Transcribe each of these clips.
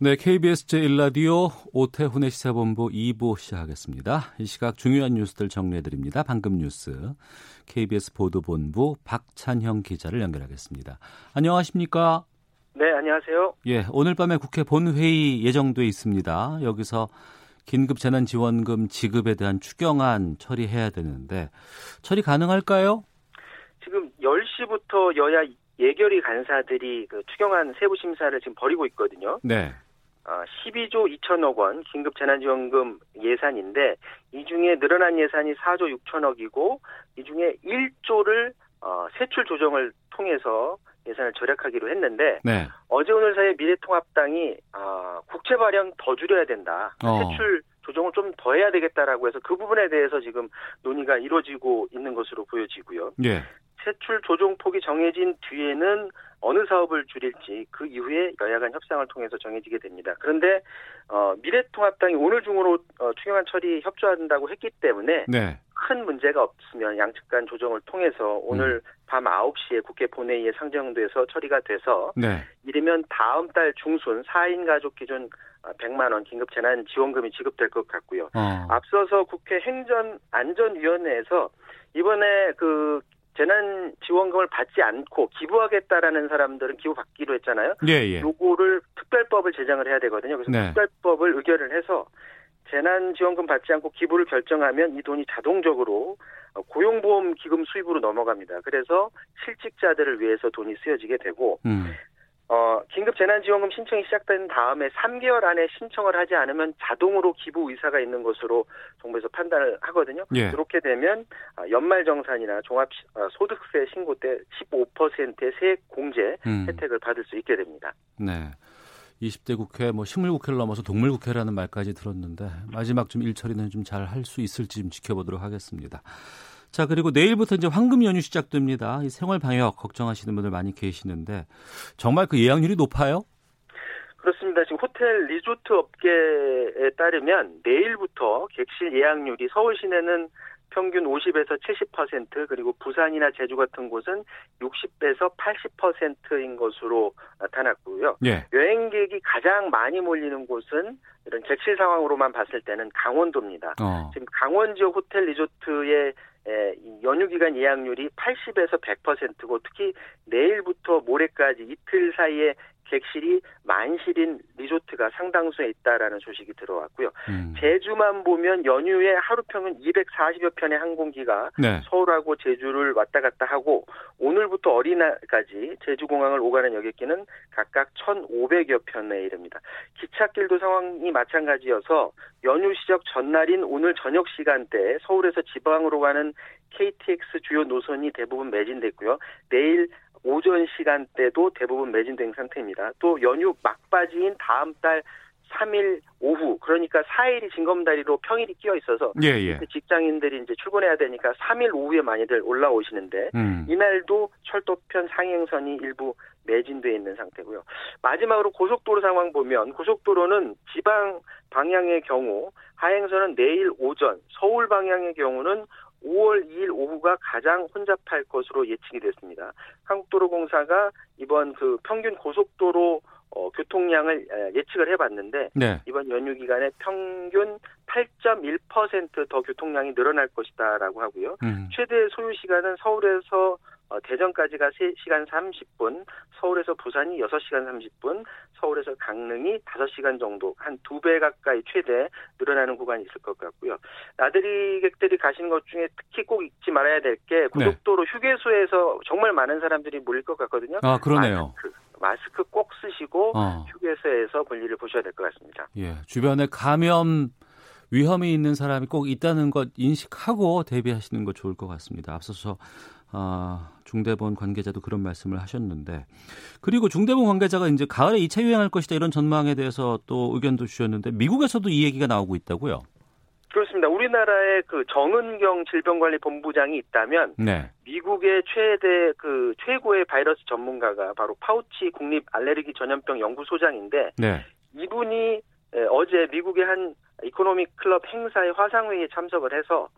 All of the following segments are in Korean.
네, KBS 제1라디오 오태훈의 시사본부 2부 시작하겠습니다. 이 시각 중요한 뉴스들 정리해드립니다. 방금 뉴스 KBS 보도본부 박찬형 기자를 연결하겠습니다. 안녕하십니까? 네, 안녕하세요. 예, 오늘 밤에 국회 본회의 예정돼 있습니다. 여기서 긴급 재난 지원금 지급에 대한 추경안 처리해야 되는데 처리 가능할까요? 지금 10시부터 여야 예결위 간사들이 그 추경안 세부 심사를 지금 벌이고 있거든요. 네. 어, 12조 2천억 원 긴급 재난지원금 예산인데 이 중에 늘어난 예산이 4조 6천억이고 이 중에 1조를 어, 세출 조정을 통해서 예산을 절약하기로 했는데 네. 어제 오늘 사이에 미래통합당이 어, 국채 발행 더 줄여야 된다. 어. 세출 조정을 좀 더 해야 되겠다라고 해서 그 부분에 대해서 지금 논의가 이루어지고 있는 것으로 보여지고요. 예. 세출 조정 폭이 정해진 뒤에는 어느 사업을 줄일지 그 이후에 여야 간 협상을 통해서 정해지게 됩니다. 그런데 어, 미래통합당이 오늘 중으로 어, 추경안 처리 협조한다고 했기 때문에 네. 큰 문제가 없으면 양측 간 조정을 통해서 오늘 밤 9시에 국회 본회의에 상정돼서 처리가 돼서 네. 이르면 다음 달 중순 4인 가족 기준 100만 원 긴급 재난 지원금이 지급될 것 같고요. 어. 앞서서 국회 행정안전위원회에서 이번에 그 재난 지원금을 받지 않고 기부하겠다라는 사람들은 기부 받기로 했잖아요. 예, 예. 요거를 특별법을 제정을 해야 되거든요. 그래서 네. 특별법을 의결을 해서 재난 지원금 받지 않고 기부를 결정하면 이 돈이 자동적으로 어, 고용보험 기금 수입으로 넘어갑니다. 그래서 실직자들을 위해서 돈이 쓰여지게 되고 음. 어, 긴급 재난지원금 신청이 시작된 다음에 3개월 안에 신청을 하지 않으면 자동으로 기부 의사가 있는 것으로 정부에서 판단을 하거든요. 예. 그렇게 되면 아, 연말정산이나 종합 시- 어, 소득세 신고 때 15%의 세액 공제 음. 혜택을 받을 수 있게 됩니다. 네. 20대 국회, 뭐 식물국회를 넘어서 동물국회라는 말까지 들었는데 마지막 좀 일처리는 좀 잘 할 수 있을지 좀 지켜보도록 하겠습니다. 자 그리고 내일부터 이제 황금 연휴 시작됩니다. 이 생활 방역 걱정하시는 분들 많이 계시는데 정말 그 예약률이 높아요? 그렇습니다. 지금 호텔 리조트 업계에 따르면 내일부터 객실 예약률이 서울 시내는 평균 50에서 70% 그리고 부산이나 제주 같은 곳은 60에서 80%인 것으로 나타났고요. 예. 여행객이 가장 많이 몰리는 곳은 이런 객실 상황으로만 봤을 때는 강원도입니다. 어. 지금 강원 지역 호텔 리조트의 에, 이 연휴 기간 예약률이 80에서 100%고 특히 내일부터 모레까지 이틀 사이에 객실이 만실인 리조트가 상당수에 있다라는 소식이 들어왔고요. 음. 제주만 보면 연휴에 하루 평균 240여 편의 항공기가 네. 서울하고 제주를 왔다 갔다 하고 오늘부터 어린이날까지 제주공항을 오가는 여객기는 각각 1,500여 편에 이릅니다. 기찻길도 상황이 마찬가지여서 연휴 시작 전날인 오늘 저녁 시간대에 서울에서 지방으로 가는 KTX 주요 노선이 대부분 매진됐고요. 내일 오전 시간대도 대부분 매진된 상태입니다. 또 연휴 막바지인 다음 달 3일 오후 그러니까 4일이 징검다리로 평일이 끼어 있어서 예, 예. 직장인들이 이제 출근해야 되니까 3일 오후에 많이들 올라오시는데 음. 이날도 철도편 상행선이 일부 매진돼 있는 상태고요. 마지막으로 고속도로 상황 보면 고속도로는 지방 방향의 경우 하행선은 내일 오전, 서울 방향의 경우는 5월 2일 오후가 가장 혼잡할 것으로 예측이 됐습니다. 한국도로공사가 이번 그 평균 고속도로 어, 교통량을 에, 예측을 해봤는데 네. 이번 연휴 기간에 평균 8.1%더 교통량이 늘어날 것이다라고 하고요. 음. 최대 소요 시간은 서울에서 어, 대전까지가 3시간 30분, 서울에서 부산이 6시간 30분, 서울에서 강릉이 5시간 정도, 한 두 배 가까이 최대 늘어나는 구간이 있을 것 같고요. 나들이객들이 가시는 것 중에 특히 꼭 잊지 말아야 될 게 고속도로 휴게소에서 정말 많은 사람들이 몰릴 것 같거든요. 아, 그러네요. 마스크, 마스크 꼭 쓰시고 어. 휴게소에서 볼일을 보셔야 될 것 같습니다. 예. 주변에 감염 위험이 있는 사람이 꼭 있다는 것 인식하고 대비하시는 거 좋을 것 같습니다. 앞서서 아, 중대본 관계자도 그런 말씀을 하셨는데 그리고 중대본 관계자가 이제 가을에 2차 유행할 것이다 이런 전망에 대해서 또 의견도 주셨는데 미국에서도 이 얘기가 나오고 있다고요? 그렇습니다. 우리나라에 그 정은경 질병관리본부장이 있다면 네. 미국의 최대 그 최고의 바이러스 전문가가 바로 파우치 국립 알레르기 전염병 연구소장인데 네. 이분이 어제 미국의 한 Economic Club 행사에 화상회의에 참석을 해서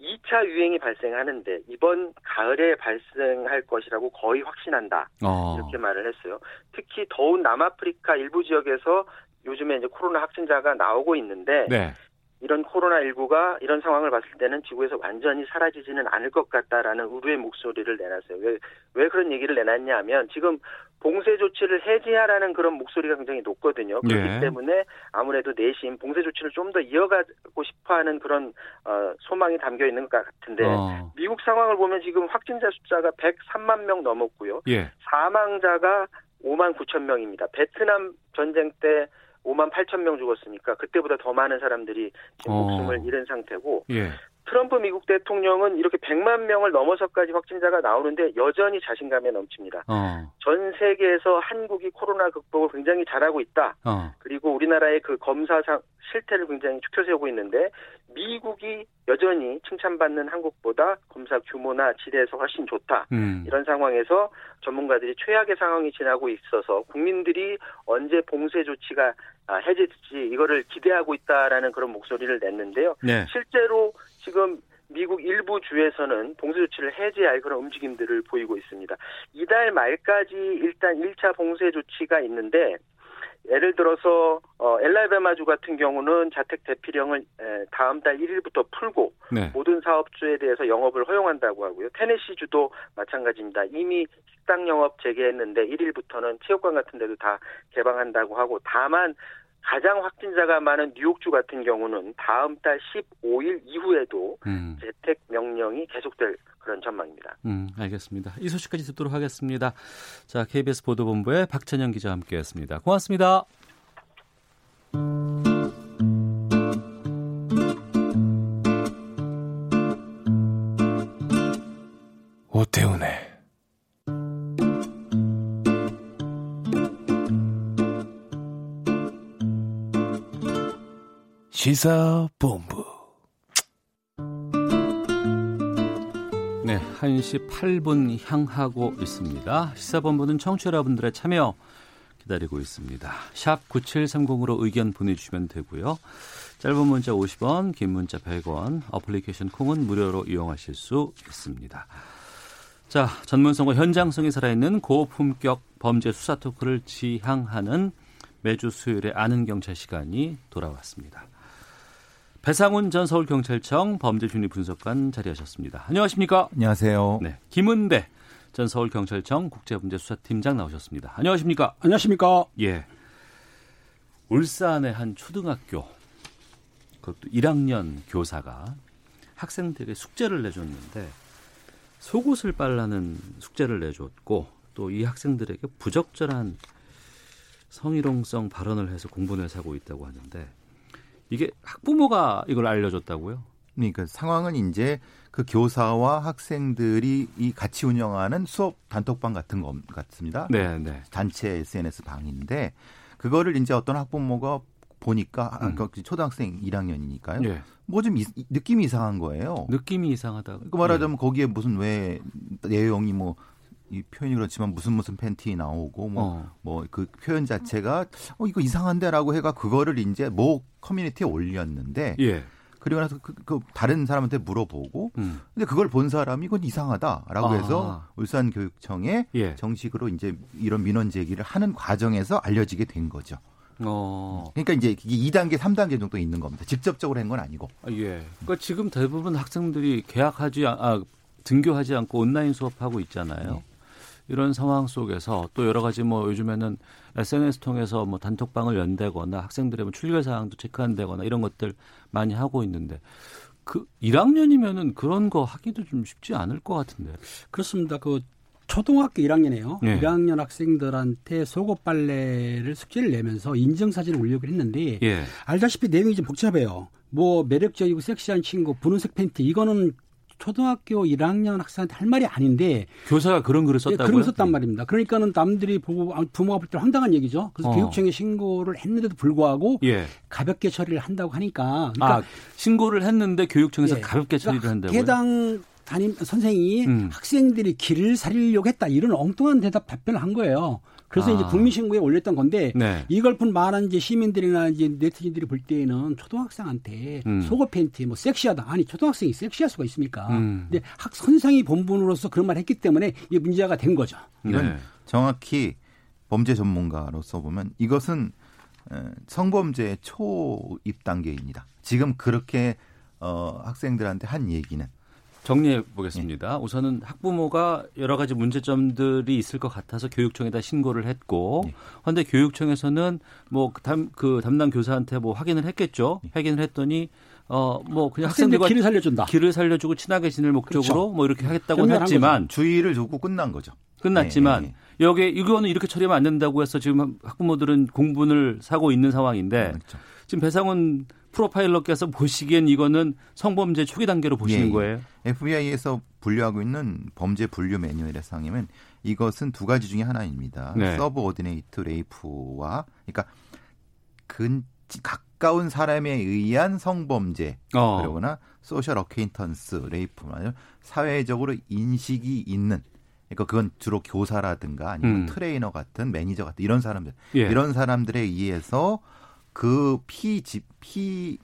2차 유행이 발생하는데 이번 가을에 발생할 것이라고 거의 확신한다. 어. 이렇게 말을 했어요. 특히 더운 남아프리카 일부 지역에서 요즘에 이제 코로나 확진자가 나오고 있는데 네. 이런 코로나19가 이런 상황을 봤을 때는 지구에서 완전히 사라지지는 않을 것 같다라는 우려의 목소리를 내놨어요. 왜, 왜 그런 얘기를 내놨냐 하면 지금 봉쇄 조치를 해제하라는 그런 목소리가 굉장히 높거든요. 그렇기 예. 때문에 아무래도 내심 봉쇄 조치를 좀 더 이어가고 싶어 하는 그런, 어, 소망이 담겨 있는 것 같은데 어. 미국 상황을 보면 지금 확진자 숫자가 103만 명 넘었고요. 예. 사망자가 5만 9천 명입니다. 베트남 전쟁 때 5만 8천 명 죽었으니까 그때보다 더 많은 사람들이 지금 어. 목숨을 잃은 상태고 예. 트럼프 미국 대통령은 이렇게 100만 명을 넘어서까지 확진자가 나오는데 여전히 자신감에 넘칩니다. 어. 전 세계에서 한국이 코로나 극복을 굉장히 잘하고 있다. 어. 그리고 우리나라의 그 검사 상 실태를 굉장히 축켜 세우고 있는데 미국이 여전히 칭찬받는 한국보다 검사 규모나 질에서 훨씬 좋다. 음. 이런 상황에서 전문가들이 최악의 상황이 지나고 있어서 국민들이 언제 봉쇄 조치가 아, 해제될지 이거를 기대하고 있다라는 그런 목소리를 냈는데요. 네. 실제로 지금 미국 일부 주에서는 봉쇄 조치를 해제할 그런 움직임들을 보이고 있습니다. 이달 말까지 일단 1차 봉쇄 조치가 있는데 예를 들어서 어, 엘라베마주 같은 경우는 자택 대피령을 에, 다음 달 1일부터 풀고 네. 모든 사업주에 대해서 영업을 허용한다고 하고요. 테네시주도 마찬가지입니다. 이미 식당 영업 재개했는데 1일부터는 체육관 같은 데도 다 개방한다고 하고 다만 가장 확진자가 많은 뉴욕주 같은 경우는 다음 달 15일 이후에도 음. 재택 명령이 계속될 그런 전망입니다. 음, 알겠습니다. 이 소식까지 듣도록 하겠습니다. 자, KBS 보도본부의 박찬영 기자와 함께했습니다. 고맙습니다. 오태훈의 시사본부 네, 1시 8분 향하고 있습니다. 시사본부는 청취자 여러분들의 참여 기다리고 있습니다. 샵 9730으로 의견 보내주시면 되고요. 짧은 문자 50원, 긴 문자 100원, 어플리케이션 콩은 무료로 이용하실 수 있습니다. 자, 전문성과 현장성이 살아있는 고품격 범죄 수사 토크를 지향하는 매주 수요일에 아는 경찰 시간이 돌아왔습니다. 배상훈 전 서울경찰청 범죄심리 분석관 자리하셨습니다. 안녕하십니까? 안녕하세요. 네, 김은배 전 서울경찰청 국제범죄수사팀장 나오셨습니다. 안녕하십니까? 안녕하십니까. 예. 울산의 한 초등학교 그것도 1학년 교사가 학생들에게 숙제를 내줬는데 속옷을 빨라는 숙제를 내줬고 또 이 학생들에게 부적절한 성희롱성 발언을 해서 공분을 사고 있다고 하는데 이게 학부모가 이걸 알려줬다고요? 그러니까 상황은 이제 그 교사와 학생들이 이 같이 운영하는 수업 단톡방 같은 것 같습니다. 네, 네. 단체 SNS 방인데 그거를 이제 어떤 학부모가 보니까 아, 음. 그 초등학생 1학년이니까요. 예. 뭐좀 느낌이 이상한 거예요. 느낌이 이상하다. 그 말하자면 거기에 무슨 왜 내용이 뭐 이 표현이 그렇지만 무슨 무슨 팬티 나오고 뭐 어. 뭐그 표현 자체가 어 이거 이상한데라고 해가 그거를 이제 모 커뮤니티에 올렸는데 예. 그리고 나서 그, 그 다른 사람한테 물어보고 음. 근데 그걸 본 사람이 이건 이상하다라고 아. 해서 울산 교육청에 예. 정식으로 이제 이런 민원 제기를 하는 과정에서 알려지게 된 거죠. 어. 그러니까 이제 이게 2단계, 3단계 정도 있는 겁니다. 직접적으로 한 건 아니고. 아, 예. 그러니까 지금 대부분 학생들이 계약하지 않, 아, 등교하지 않고 온라인 수업하고 있잖아요. 네. 이런 상황 속에서 또 여러 가지 뭐 요즘에는 SNS 통해서 뭐 단톡방을 연대거나 학생들의 뭐 출결 사항도 체크한다거나 이런 것들 많이 하고 있는데 그 1학년이면은 그런 거 하기도 좀 쉽지 않을 것 같은데. 그렇습니다. 그 초등학교 1학년이에요. 예. 1학년 학생들한테 속옷 빨래를 숙제를 내면서 인증 사진을 올리고 했는데 예. 알다시피 내용이 좀 복잡해요. 뭐 매력적이고 섹시한 친구, 분홍색 팬티 이거는 초등학교 1학년 학생한테 할 말이 아닌데 교사가 그런 글을 예, 썼다고요? 그런 걸 썼단 말입니다. 그러니까는 남들이 보고 아, 부모가 볼 때 황당한 얘기죠. 그래서 어. 교육청에 신고를 했는데도 불구하고 예. 가볍게 처리를 한다고 하니까 그러니까 아, 신고를 했는데 교육청에서 예. 가볍게 처리를 그러니까 한다고요? 해당 담임 선생이 음. 학생들이 길을 살리려고 했다 이런 엉뚱한 대답 답변을 한 거예요. 그래서 아. 이제 국민신고에 올렸던 건데 네. 이걸 본 많은 이제 시민들이나 이제 네티즌들이 볼 때에는 초등학생한테 음. 속옷 팬티 뭐 섹시하다 아니 초등학생이 섹시할 수가 있습니까? 음. 근데 학 선생이 본분으로서 그런 말 했기 때문에 이게 문제가 된 거죠. 이건 네. 정확히 범죄 전문가로서 보면 이것은 에, 성범죄의 초입 단계입니다. 지금 그렇게 어, 학생들한테 한 얘기는 정리해 보겠습니다. 우선은 학부모가 여러 가지 문제점들이 있을 것 같아서 교육청에다 신고를 했고, 네. 그런데 교육청에서는 뭐담그 담당 교사한테 뭐 확인을 했겠죠. 확인을 했더니 어뭐 그냥 학생들 학생들과 길을 살려준다. 길을 살려주고 친하게 지낼 목적으로 그렇죠. 뭐 이렇게 하겠다고 변명한 했지만 주의를 주고 끝난 거죠. 끝났지만 네, 여기 이거는 이렇게 처리하면 안 된다고 해서 지금 학부모들은 공분을 사고 있는 상황인데 그렇죠. 지금 배상훈 프로파일러께서 보시기엔 이거는 성범죄 초기 단계로 보시는 예, 예. 거예요. FBI에서 분류하고 있는 범죄 분류 매뉴얼에 의하면 이것은 두 가지 중에 하나입니다. 네. subordinate rape와 그러니까 근 가까운 사람에 의한 성범죄 어. 그러거나 social acquaintance rape 말하면 사회적으로 인식이 있는 그러니까 그건 주로 교사라든가 아니면 음. 트레이너 같은 매니저 같은 이런 사람들 예. 이런 사람들에 의해서 그 그피집피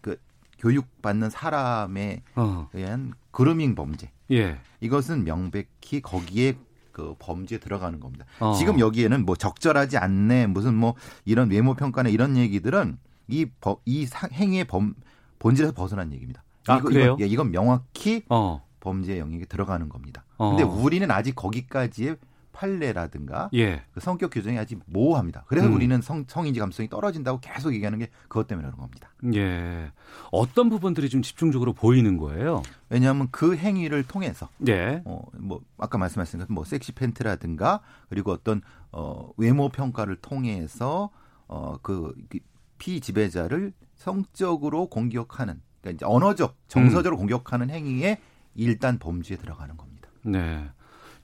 교육받는 사람에 어. 의한 그루밍 범죄 예. 이것은 명백히 거기에 그 범죄에 들어가는 겁니다. 어. 지금 여기에는 뭐 적절하지 않네 무슨 뭐 이런 외모 평가나 이런 얘기들은 이, 법, 이 사- 행위의 범, 본질에서 벗어난 얘기입니다. 아, 그래요? 이건, 예, 이건 명확히 어. 범죄 영역에 들어가는 겁니다. 어. 근데 우리는 아직 거기까지의 판례라든가 예. 그 성격 규정이 아직 모호합니다. 그래서 음. 우리는 성, 성인지 감성이 떨어진다고 계속 얘기하는 게 그것 때문에 그런 겁니다. 예. 어떤 부분들이 좀 집중적으로 보이는 거예요? 왜냐하면 그 행위를 통해서 예. 어, 뭐 아까 말씀하신 것뭐 섹시 팬트라든가 그리고 어떤 어, 외모 평가를 통해서 어, 그 피지배자를 성적으로 공격하는 그러니까 이제 언어적 정서적으로 공격하는 행위에 일단 범죄에 들어가는 겁니다. 네.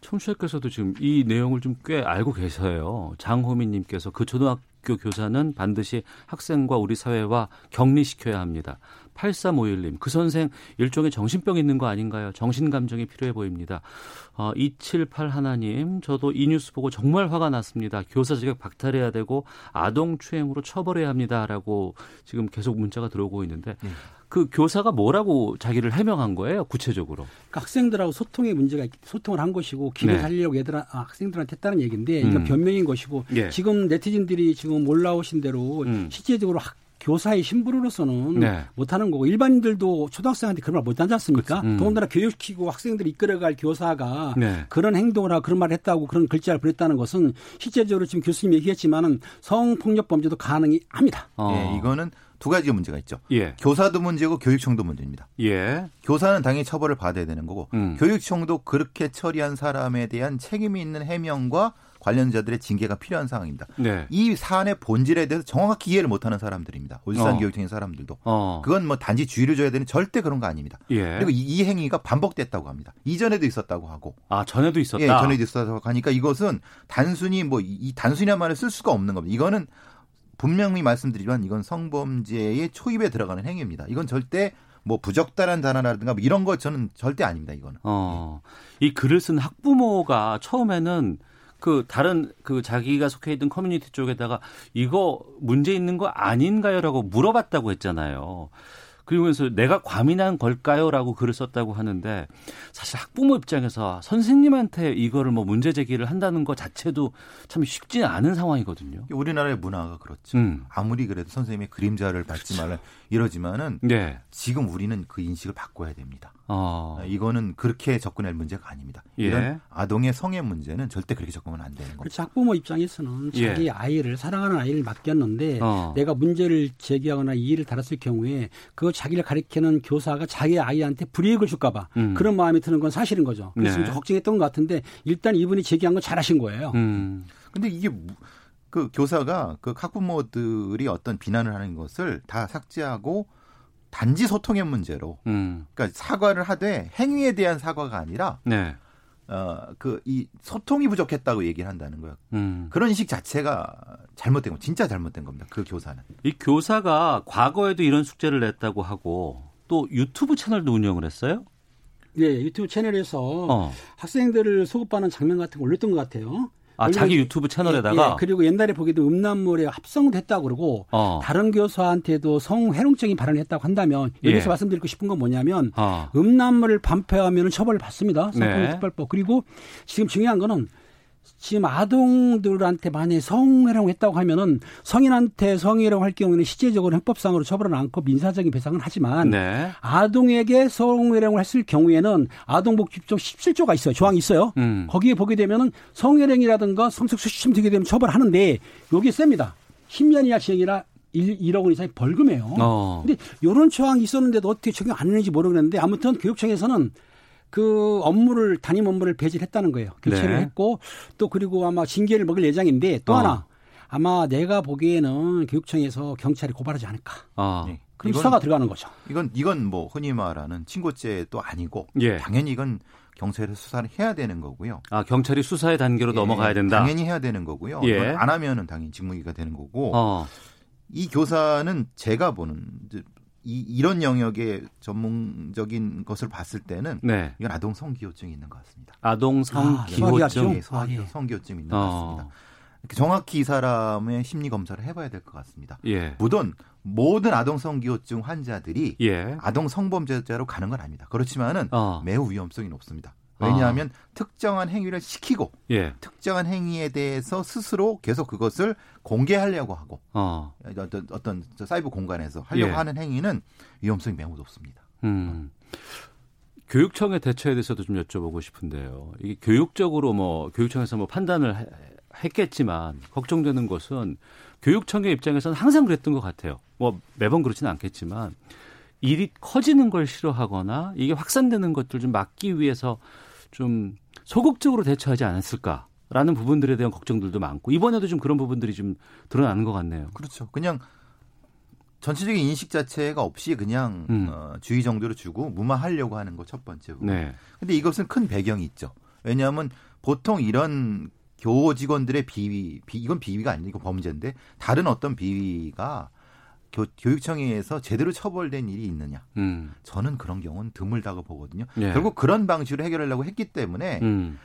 청취자께서도 지금 이 내용을 좀 꽤 알고 계셔요. 장호민님께서 그 초등학교 교사는 반드시 학생과 우리 사회와 격리시켜야 합니다. 8351님, 그 선생 일종의 정신병 있는 거 아닌가요? 정신감정이 필요해 보입니다. 어, 278 하나님, 저도 이 뉴스 보고 정말 화가 났습니다. 교사 자격 박탈해야 되고 아동 추행으로 처벌해야 합니다라고 지금 계속 문자가 들어오고 있는데 네. 그 교사가 뭐라고 자기를 해명한 거예요? 구체적으로? 그러니까 학생들하고 소통의 문제가 있- 소통을 한 것이고 길을 네. 살리려고 얘들 아, 학생들한테 했다는 얘기인데 이거 음. 변명인 것이고 예. 지금 네티즌들이 지금 올라오신 대로 음. 실제적으로 학, 교사의 신분으로서는 네. 못하는 거고 일반인들도 초등학생한테 그런 말 못하지 않습니까? 음. 더군다나 교육시키고 학생들을 이끌어갈 교사가 네. 그런 행동을 하고 그런 말을 했다고 그런 글자를 보냈다는 것은 실제적으로 지금 교수님 얘기했지만은 성폭력 범죄도 가능이 합니다. 어. 예, 이거는 두 가지가 문제가 있죠. 예. 교사도 문제고 교육청도 문제입니다. 예. 교사는 당연히 처벌을 받아야 되는 거고 음. 교육청도 그렇게 처리한 사람에 대한 책임이 있는 해명과 관련자들의 징계가 필요한 상황입니다. 네. 이 사안의 본질에 대해서 정확히 이해를 못하는 사람들입니다. 울산 어. 교육청의 사람들도. 어. 그건 뭐 단지 주의를 줘야 되는 절대 그런 거 아닙니다. 예. 그리고 이, 이 행위가 반복됐다고 합니다. 이전에도 있었다고 하고. 아, 전에도 있었다. 예, 전에도 있었다고 하니까 이것은 단순히 뭐 이 단순한 말을 쓸 수가 없는 겁니다. 이거는 분명히 말씀드리지만 이건 성범죄의 초입에 들어가는 행위입니다. 이건 절대 뭐 부적절한 단어라든가 뭐 이런 거 저는 절대 아닙니다. 이거는. 어. 이 글을 쓴 학부모가 처음에는 그 다른 그 자기가 속해 있던 커뮤니티 쪽에다가 이거 문제 있는 거 아닌가요라고 물어봤다고 했잖아요. 그러면서 내가 과민한 걸까요라고 글을 썼다고 하는데 사실 학부모 입장에서 선생님한테 이거를 뭐 문제 제기를 한다는 것 자체도 참 쉽지 않은 상황이거든요. 우리나라의 문화가 그렇죠. 음. 아무리 그래도 선생님의 그림자를 밟지 말라 이러지만은 네. 지금 우리는 그 인식을 바꿔야 됩니다. 어. 이거는 그렇게 접근할 문제가 아닙니다. 예. 이런 아동의 성의 문제는 절대 그렇게 접근하면 안 되는 겁니다. 그렇지 학부모 입장에서는 예. 자기 아이를 사랑하는 아이를 맡겼는데 어. 내가 문제를 제기하거나 이의를 달았을 경우에 그 자기를 가리키는 교사가 자기 아이한테 불이익을 줄까봐 음. 그런 마음이 드는 건 사실인 거죠. 그래서 네. 좀 걱정했던 것 같은데 일단 이분이 제기한 건 잘하신 거예요. 음. 근데 이게 무- 그 교사가 그 학부모들이 어떤 비난을 하는 것을 다 삭제하고 단지 소통의 문제로 음. 그러니까 사과를 하되 행위에 대한 사과가 아니라 네. 어그 이 소통이 부족했다고 얘기를 한다는 거예요. 음. 그런 식 자체가 잘못된 거 진짜 잘못된 겁니다. 그 교사는. 이 교사가 과거에도 이런 숙제를 냈다고 하고 또 유튜브 채널도 운영을 했어요? 예, 유튜브 채널에서 어. 학생들을 소급하는 장면 같은 거 올렸던 것 같아요. 아, 자기 유튜브 채널에다가 예, 예, 그리고 옛날에 보기도 음란물에 합성도 했다고 그러고 어. 다른 교사한테도 성희롱적인 발언을 했다고 한다면 여기서 예. 말씀드리고 싶은 건 뭐냐면 어. 음란물을 반표하면 처벌을 받습니다. 네. 성폭력 특별법. 그리고 지금 중요한 거는 지금 아동들한테 만약에 성희롱 했다고 하면은 성인한테 성희롱 할 경우에는 실제적으로 형법상으로 처벌은 않고 민사적인 배상은 하지만 네. 아동에게 성희롱을 했을 경우에는 아동복지법 17조가 있어요. 조항이 있어요. 음. 거기에 보게 되면은 성희롱이라든가 성적수심 되게 되면 처벌하는데 여기 셉니다. 10년 이하 징역이나 1, 1억 원 이상의 벌금이에요. 어. 근데 이런 조항이 있었는데도 어떻게 적용 안 했는지 모르겠는데 아무튼 교육청에서는 그 업무를 담임 업무를 배제를 했다는 거예요. 교체를 네. 했고 또 그리고 아마 징계를 먹을 예정인데 또 어. 하나 아마 내가 보기에는 교육청에서 경찰이 고발하지 않을까. 어. 네. 그럼 이건- 수사가 들어가는 거죠. 이건 이건 뭐 흔히 말하는 친고죄도 아니고 예. 당연히 이건 경찰에서 수사를 해야 되는 거고요. 아, 경찰이 수사의 단계로 예, 넘어가야 된다. 당연히 해야 되는 거고요. 예. 안 하면은 당연히 직무유기가 되는 거고 어. 이 교사는 제가 보는 이, 이런 영역의 전문적인 것을 봤을 때는 네. 이건 아동 성기호증이 있는 것 같습니다. 아동 아, 성기호증. 소아기호증. 예, 아, 예. 성기호증이 있는 것 같습니다. 어. 정확히 이 사람의 심리 검사를 해봐야 될 것 같습니다. 예. 물론 모든 아동 성기호증 환자들이 예. 아동 성범죄자로 가는 건 아닙니다. 그렇지만은 어. 매우 위험성이 높습니다. 왜냐하면 특정한 행위를 시키고 예. 특정한 행위에 대해서 스스로 계속 그것을 공개하려고 하고 어. 어떤 어떤 저 사이버 공간에서 하려고 예. 하는 행위는 위험성이 매우 높습니다. 음. 교육청의 대처에 대해서도 좀 여쭤보고 싶은데요. 이게 교육적으로 뭐 교육청에서 뭐 판단을 해- 했겠지만 걱정되는 것은 교육청의 입장에서는 항상 그랬던 것 같아요. 뭐 매번 그렇지는 않겠지만 일이 커지는 걸 싫어하거나 이게 확산되는 것들 좀 막기 위해서 좀 소극적으로 대처하지 않았을까 라는 부분들에 대한 걱정들도 많고 이번에도 좀 그런 부분들이 좀 드러나는 것 같네요. 그렇죠. 그냥 전체적인 인식 자체가 없이 그냥 음. 어, 주의 정도로 주고 무마하려고 하는 거 첫 번째 부분. 네. 근데 이것은 큰 배경이 있죠. 왜냐하면 보통 이런 교호 직원들의 비위, 비, 이건 비위가 아니고 범죄인데 다른 어떤 비위가 교, 교육청에서 제대로 처벌된 일이 있느냐? 음. 저는 그런 경우는 드물다고 보거든요. 예. 결국 그런 방식으로 해결하려고 했기 때문에 음.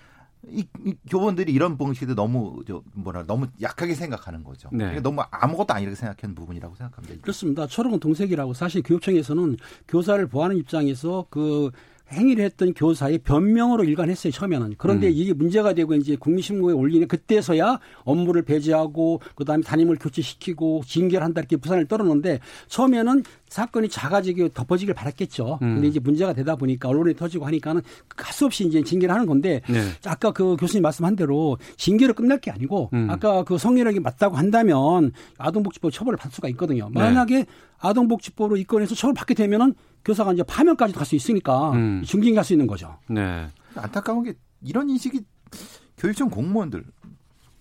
이, 이 교원들이 이런 방식도 너무 저 뭐라 너무 약하게 생각하는 거죠. 네. 그러니까 너무 아무것도 아니라고 생각하는 부분이라고 생각합니다. 그렇습니다. 초록은 동색이라고 사실 교육청에서는 교사를 보호하는 입장에서 그 행위를 했던 교사의 변명으로 일관했어요 처음에는 그런데 음. 이게 문제가 되고 이제 국민신고에 올리는 그때서야 업무를 배제하고 그다음에 담임을 교체시키고 징계를 한다 이렇게 부산을 떨었는데 처음에는 사건이 작아지게 덮어지길 바랐겠죠. 음. 근데 이제 문제가 되다 보니까 언론에 터지고 하니까는 가수 없이 이제 징계를 하는 건데 네. 아까 그 교수님 말씀한 대로 징계로 끝날 게 아니고 음. 아까 그 성희롱이 맞다고 한다면 아동복지법 처벌을 받을 수가 있거든요. 네. 만약에 아동복지법으로 입건해서 처벌 받게 되면은 교사가 이제 파면까지 갈 수 있으니까 음. 중징계 할수 있는 거죠. 네. 안타까운 게 이런 인식이 교육청 공무원들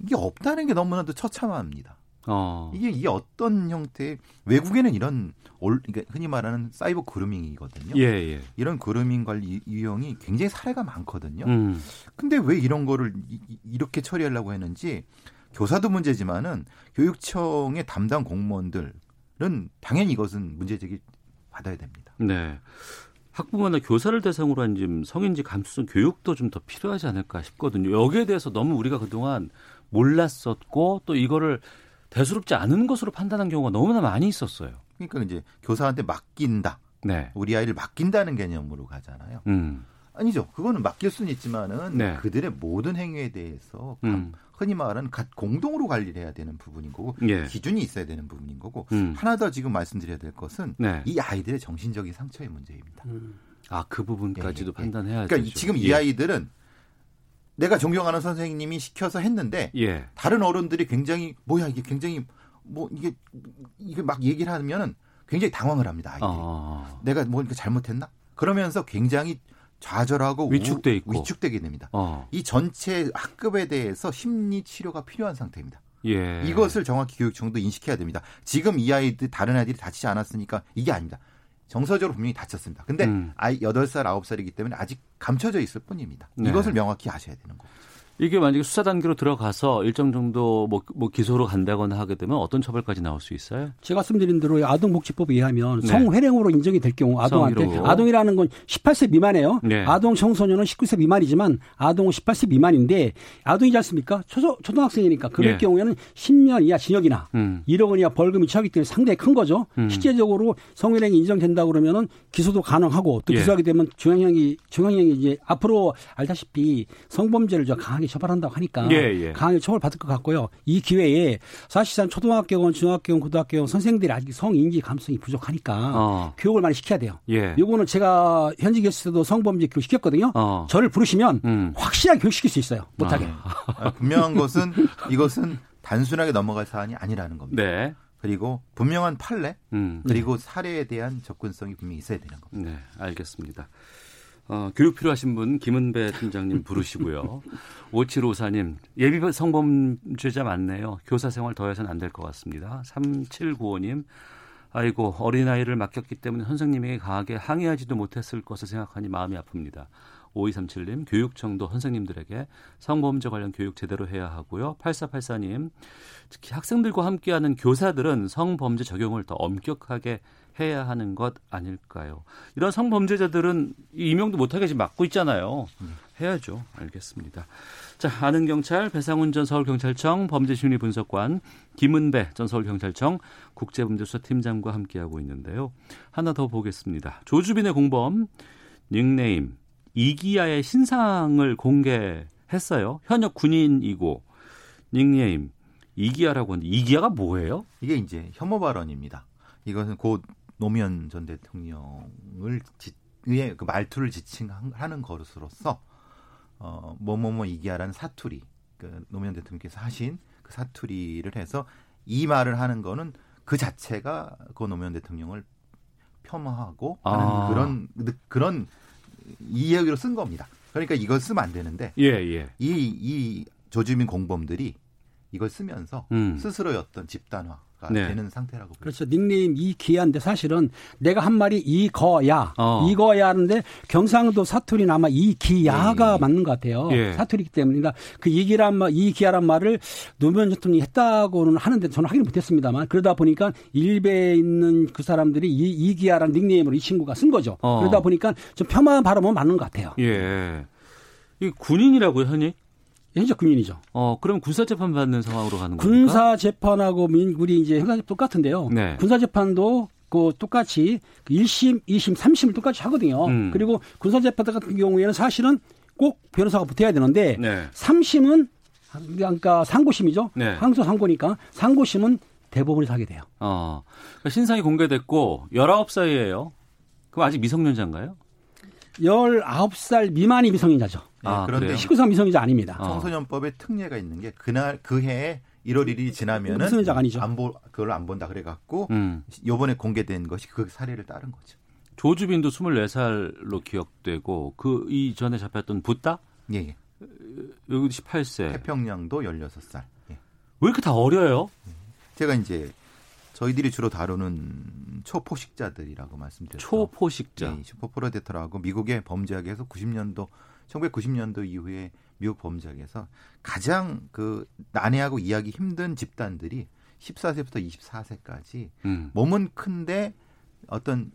이게 없다는 게 너무나도 처참합니다. 어. 이게 이게 어떤 형태의 외국에는 이런 올 그러니까 흔히 말하는 사이버 그루밍이거든요. 예, 예. 이런 그루밍 관리 유형이 굉장히 사례가 많거든요. 음. 근데 왜 이런 거를 이- 이- 이렇게 처리하려고 했는지 교사도 문제지만은 교육청의 담당 공무원들은 당연히 이것은 문제 제기 받아야 됩니다. 네. 학부모나 교사를 대상으로 한 지금 성인지 감수성 교육도 좀 더 필요하지 않을까 싶거든요. 여기에 대해서 너무 우리가 그동안 몰랐었고 또 이거를 대수롭지 않은 것으로 판단한 경우가 너무나 많이 있었어요. 그러니까 이제 교사한테 맡긴다. 네. 우리 아이를 맡긴다는 개념으로 가잖아요. 음. 아니죠. 그거는 맡길 수는 있지만은 네. 그들의 모든 행위에 대해서 음. 흔히 말하는 각 공동으로 관리를 해야 되는 부분인 거고 예. 기준이 있어야 되는 부분인 거고 음. 하나 더 지금 말씀드려야 될 것은 네. 이 아이들의 정신적인 상처의 문제입니다. 아, 그 부분까지도 예, 예, 예. 판단해야죠. 그러니까 이- 지금 이 아이들은 내가 존경하는 선생님이 시켜서 했는데 예. 다른 어른들이 굉장히 뭐야 이게 굉장히 뭐 이게 이게 막 얘기를 하면은 굉장히 당황을 합니다. 아이들이. 어. 내가 뭐 이렇게 잘못했나? 그러면서 굉장히 좌절하고 위축돼 우- 있고. 위축되게 됩니다. 어. 이 전체 학급에 대해서 심리 치료가 필요한 상태입니다. 예. 이것을 정확히 교육청도 인식해야 됩니다. 지금 이 아이들 다른 아이들이 다치지 않았으니까 이게 아닙니다. 정서적으로 분명히 다쳤습니다. 근데 음. 아이 8살, 9살이기 때문에 아직 감춰져 있을 뿐입니다. 네. 이것을 명확히 아셔야 되는 거죠. 이게 만약에 수사 단계로 들어가서 일정 정도 뭐, 뭐 기소로 간다거나 하게 되면 어떤 처벌까지 나올 수 있어요? 제가 말씀드린 대로 아동복지법에 의하면 네. 성회령으로 인정이 될 경우 아동한테 성희롱으로. 아동이라는 건 18세 미만이에요. 네. 아동 청소년은 19세 미만이지만 아동은 18세 미만인데 아동이지 않습니까? 초, 초등학생이니까 그럴 예. 경우에는 10년 이하 징역이나 음. 1억 원 이하 벌금이 처하기 때문에 상당히 큰 거죠. 음. 실제적으로 성희롱이 인정된다 그러면은 기소도 가능하고 또 예. 기소하게 되면 중형형이 중형형이 이제 앞으로 알다시피 성범죄를 저 강하게 처벌한다고 하니까 예, 예. 강하게 처벌받을 것 같고요. 이 기회에 사실상 초등학교건 중학교건 고등학교건 선생들이 아직 성인지 감성이 부족하니까 어. 교육을 많이 시켜야 돼요. 예. 요거는 제가 현직에서도 성범죄 교육 시켰거든요. 어. 저를 부르시면 음. 확실하게 교육시킬 수 있어요. 못하게. 아, 분명한 것은 이것은 단순하게 넘어갈 사안이 아니라는 겁니다. 네. 그리고 분명한 판례 음. 그리고 사례에 대한 접근성이 분명히 있어야 되는 겁니다. 네, 알겠습니다. 어, 교육 필요하신 분 김은배 팀장님 부르시고요. 5754님 예비 성범죄자 많네요. 교사 생활 더 해서는 안 될 것 같습니다. 3795님 아이고 어린아이를 맡겼기 때문에 선생님에게 강하게 항의하지도 못했을 것을 생각하니 마음이 아픕니다. 5237님 교육청도 선생님들에게 성범죄 관련 교육 제대로 해야 하고요. 8484님 특히 학생들과 함께하는 교사들은 성범죄 적용을 더 엄격하게 해야 하는 것 아닐까요? 이런 성범죄자들은 이 임용도 못하게 지금 막고 있잖아요. 해야죠. 알겠습니다. 자, 아는 경찰 배상훈 전 서울경찰청 범죄심리 분석관 김은배 전 서울경찰청 국제범죄수사팀장과 함께하고 있는데요. 하나 더 보겠습니다. 조주빈의 공범 닉네임 이기야의 신상을 공개했어요. 현역 군인이고 닉네임 이기야라고 하는데 이기야가 뭐예요? 이게 이제 혐오 발언입니다. 이것은 곧 노무현 전 대통령을 지, 의의 그 말투를 지칭하는 것으로서 어, 뭐뭐뭐 이기야라는 사투리 그 노무현 대통령께서 하신 그 사투리를 해서 이 말을 하는 거는 그 자체가 그 노무현 대통령을 폄하하고 하는 아. 그런 그런 이야기로 쓴 겁니다. 그러니까 이걸 쓰면 안 되는데 예, 예. 이, 이 조주민 공범들이 이걸 쓰면서 음. 스스로의 어떤 집단화가 네. 되는 상태라고 보죠. 그렇죠. 닉네임 이기야인데 사실은 내가 한 말이 이거야. 어. 이거야 하는데 경상도 사투리는 아마 이기야가 예. 맞는 것 같아요. 예. 사투리이기 때문에 그러니까 그 이기란 말, 이기야란 말을 노무현 대통령이 했다고는 하는데 저는 확인 못했습니다만 그러다 보니까 일베에 있는 그 사람들이 이 이기야라는 닉네임으로 이 친구가 쓴 거죠. 어. 그러다 보니까 좀 폄하한 발음은 맞는 것 같아요. 예. 이 군인이라고요, 현직? 현직 군인이죠. 어, 그럼 군사 재판 받는 상황으로 가는 겁니까? 군사 재판하고 민 우리 이제 형사 똑같은데요. 네. 군사 재판도 그 똑같이 그 1심, 2심, 3심을 똑같이 하거든요. 음. 그리고 군사 재판 같은 경우에는 사실은 꼭 변호사가 붙어야 되는데 네. 3심은 그러니까 상고심이죠. 네. 항소 상고니까 상고심은 대법원에서 하게 돼요. 어. 그러니까 신상이 공개됐고 19살이에요. 그럼 아직 미성년자인가요? 19살 미만이 미성년자죠. 예, 아, 그런데 그래요? 19세 미성년자 아닙니다. 어. 청소년법에 특례가 있는 게 그날 그 해에 1월 1일이 지나면은 미성년자가 아니죠. 안 보, 그걸 안 본다 그래 갖고 음. 요번에 공개된 것이 그 사례를 따른 거죠. 조주빈도 24살로 기억되고 그 이전에 잡혔던 붓다 예. 예. 여기 18세. 태평양도 16살. 예. 왜 이렇게 다 어려요? 제가 이제 저희들이 주로 다루는 초포식자들이라고 말씀드렸죠. 초포식자. 예, 슈퍼프로데터라고 미국의 범죄학에서 90년도 1990년도 이후에 미국 범죄학에서 가장 그 난해하고 이해하기 힘든 집단들이 14세부터 24세까지 음. 몸은 큰데 어떤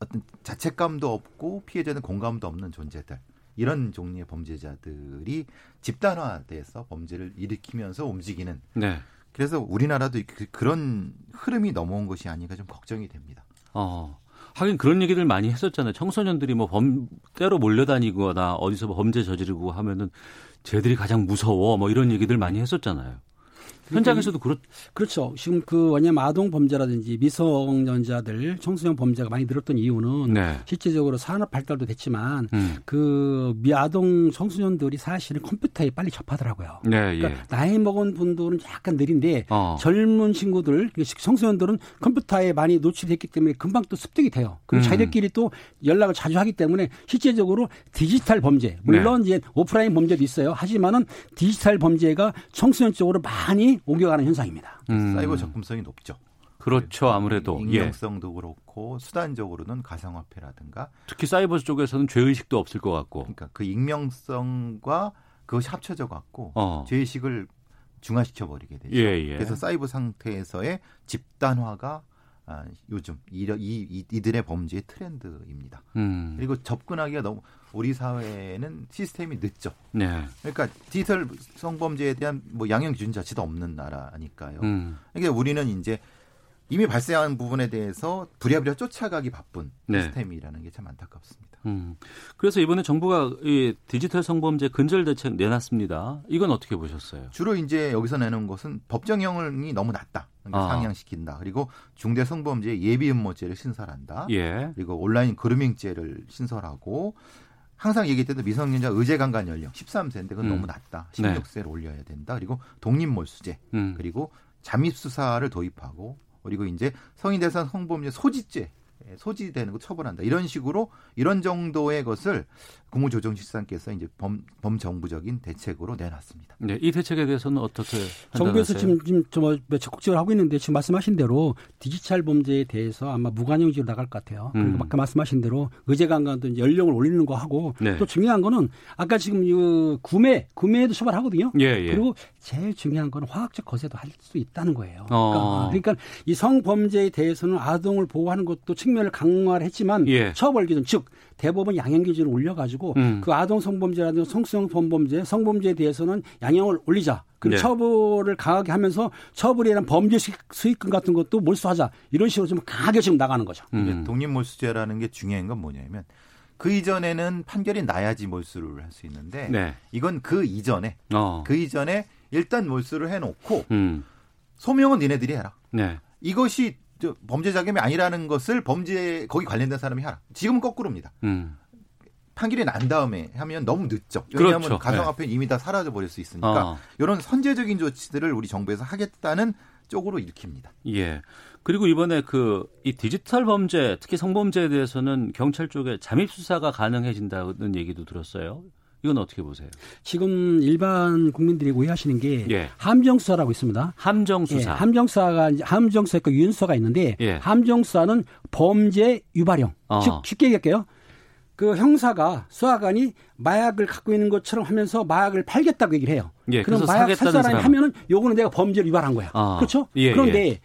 어떤 자책감도 없고 피해자는 공감도 없는 존재들 이런 종류의 범죄자들이 집단화돼서 범죄를 일으키면서 움직이는 네. 그래서 우리나라도 그, 그런 흐름이 넘어온 것이 아닌가 좀 걱정이 됩니다. 어. 하긴 그런 얘기들 많이 했었잖아요. 청소년들이 뭐 범, 때로 몰려다니거나 어디서 뭐 범죄 저지르고 하면은 쟤들이 가장 무서워 뭐 이런 얘기들 많이 했었잖아요. 현장에서도 그렇, 그렇죠. 지금 그 왜냐면 아동 범죄라든지 미성년자들 청소년 범죄가 많이 늘었던 이유는 네. 실제적으로 산업 발달도 됐지만 음. 그 미아동 청소년들이 사실은 컴퓨터에 빨리 접하더라고요. 네, 예. 그러니까 나이 먹은 분들은 약간 느린데 어. 젊은 친구들, 청소년들은 컴퓨터에 많이 노출됐기 때문에 금방 또 습득이 돼요. 그리고 음. 자기들끼리 또 연락을 자주 하기 때문에 실제적으로 디지털 범죄, 물론 네. 이제 오프라인 범죄도 있어요. 하지만은 디지털 범죄가 청소년 쪽으로 많이 옮겨가는 현상입니다. 음. 사이버 접근성이 높죠. 그렇죠. 아무래도 예. 익명성도 예. 그렇고 수단적으로는 가상화폐라든가 특히 사이버 쪽에서는 죄의식도 없을 것 같고. 그러니까 그 익명성과 그것이 합쳐져 갖고 어. 죄의식을 중화시켜 버리게 되죠. 예, 예. 그래서 사이버 상태에서의 집단화가 아, 요즘 이, 이, 이 들의 범죄의 트렌드입니다. 음. 그리고 접근하기가 너무 우리 사회는 시스템이 늦죠. 네. 그러니까 디지털 성범죄에 대한 뭐 양형 기준 자체도 없는 나라니까요. 음. 그러니까 우리는 이제 이미 발생한 부분에 대해서 부랴부랴 쫓아가기 바쁜 네. 시스템이라는 게 참 안타깝습니다. 음. 그래서 이번에 정부가 이 디지털 성범죄 근절 대책 내놨습니다. 이건 어떻게 보셨어요? 주로 이제 여기서 내는 것은 법정형이 너무 낮다. 그러니까 아. 상향시킨다. 그리고 중대 성범죄 예비 음모죄를 신설한다. 예. 그리고 온라인 그루밍죄를 신설하고 항상 얘기했던 미성년자 의제 강간 연령 13세인데 그건 음. 너무 낮다. 16세를 네. 올려야 된다. 그리고 독립 몰수죄 음. 그리고 잠입 수사를 도입하고 그리고 이제 성인 대상 성범죄 소지죄 예, 소지되는 거 처벌한다. 이런 식으로 이런 정도의 것을 국무조정실장께서 이제 범, 범정부적인 대책으로 내놨습니다. 네, 이 대책에 대해서는 어떻게 정부에서 지금 지금 좀뭐 적극적으로 하고 있는데 지금 말씀하신 대로 디지털 범죄에 대해서 아마 무관용지로 나갈 것 같아요. 음. 그리고 아까 말씀하신 대로 의제 강간도 이제 연령을 올리는 거 하고 네. 또 중요한 거는 아까 지금 이 구매 구매도 처벌하거든요. 예, 예. 그리고 제일 중요한 거는 화학적 거세도 할 수 있다는 거예요. 어. 그러니까, 그러니까 이 성범죄에 대해서는 아동을 보호하는 것도 측면을 강화를 했지만 예. 처벌 기준 즉 대법원 양형 기준을 올려가지고 음. 그 아동 성범죄라든가 성성 성범죄, 성범죄에 대해서는 양형을 올리자. 그 네. 처벌을 강하게 하면서 처벌이란 범죄 수익금 같은 것도 몰수하자. 이런 식으로 좀 강하게 지금 나가는 거죠. 음. 독립몰수죄라는 게 중요한 건 뭐냐면 그 이전에는 판결이 나야지 몰수를 할 수 있는데 네. 이건 그 이전에 어. 그 이전에 일단 몰수를 해놓고 음. 소명은 니네들이 해라. 네. 이것이 범죄 자금이 아니라는 것을 범죄 거기 관련된 사람이 하라. 지금은 거꾸로입니다. 음. 판결이 난 다음에 하면 너무 늦죠. 왜냐하면 그렇죠. 가상화폐는 네. 이미 다 사라져 버릴 수 있으니까 어. 이런 선제적인 조치들을 우리 정부에서 하겠다는 쪽으로 일으킵니다. 예. 그리고 이번에 그 이 디지털 범죄, 특히 성범죄에 대해서는 경찰 쪽에 잠입 수사가 가능해진다는 얘기도 들었어요. 이건 어떻게 보세요? 지금 일반 국민들이 오해하시는 게 예. 함정수사라고 있습니다. 함정수사. 예, 함정수사가 함정수사 있고 윤수사가 있는데 예. 함정수사는 범죄 유발형. 어. 즉 쉽게 얘기할게요. 그 형사가 수사관이 마약을 갖고 있는 것처럼 하면서 마약을 팔겠다고 얘기를 해요. 예, 그럼 마약 살 사람이 사람. 하면은 요거는 내가 범죄를 유발한 거야. 아. 그렇죠? 예, 그런데 예.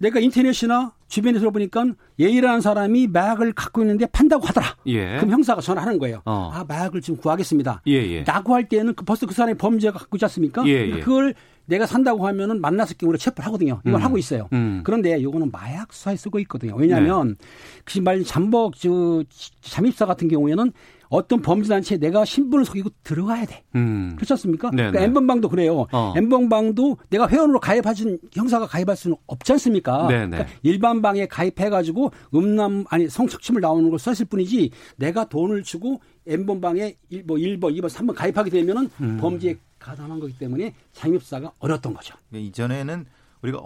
내가 인터넷이나 주변에서 보니까 예의라는 사람이 마약을 갖고 있는데 판다고 하더라. 예. 그럼 형사가 전화하는 거예요. 어. 아 마약을 지금 구하겠습니다. 예, 예. 라고 할 때는 그 벌써 그 사람이 범죄가 갖고 있지 않습니까? 예, 예. 그걸 내가 산다고 하면은 만났을 경우에 체포를 하거든요. 이걸 음. 하고 있어요. 음. 그런데 이거는 마약 수사에 쓰고 있거든요. 왜냐하면 네. 그 말 잠복 저 잠입사 같은 경우에는 어떤 범죄단체에 내가 신분을 속이고 들어가야 돼. 음. 그렇지 않습니까? 네네. 그러니까 엠번방도 그래요. 어. 엠번방도 내가 회원으로 가입하신 형사가 가입할 수는 없지 않습니까? 그러니까 일반 방에 가입해가지고 음란 아니 성착취물 나오는 걸 썼을 뿐이지 내가 돈을 주고 엠번방에 1번, 1번, 2번, 3번 가입하게 되면은 음. 범죄에 가담한 거기 때문에 장입사가 어렸던 거죠. 이전에는 우리가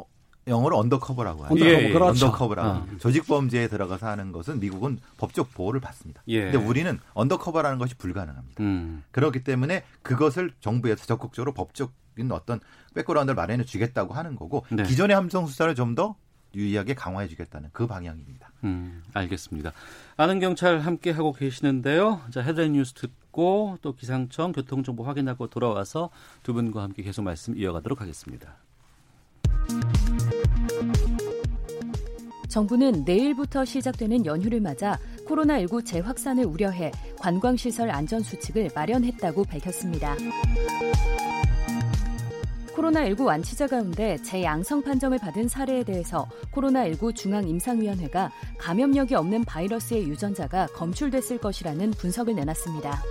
영어로 undercover라고 하죠. 예, 예. 그렇죠. undercover라고. 어. 조직 범죄에 들어가서 하는 것은 미국은 법적 보호를 받습니다. 예. 근데 우리는 undercover라는 것이 불가능합니다. 음. 그렇기 때문에 그것을 정부에서 적극적으로 법적인 어떤 백그라운드를 마련해 주겠다고 하는 거고 네. 기존의 함정 수사를 좀 더 유의하게 강화해 주겠다는 그 방향입니다. 음, 알겠습니다. 아는 경찰 함께 하고 계시는데요. 자, 헤드라인 뉴스 듣고 또 기상청 교통정보 확인하고 돌아와서 두 분과 함께 계속 말씀 이어가도록 하겠습니다. 정부는 내일부터 시작되는 연휴를 맞아 코로나19 재확산을 우려해 관광시설 안전수칙을 마련했다고 밝혔습니다. 코로나19 완치자 가운데 재양성 판정을 받은 사례에 대해서 코로나19 중앙임상위원회가 감염력이 없는 바이러스의 유전자가 검출됐을 것이라는 분석을 내놨습니다.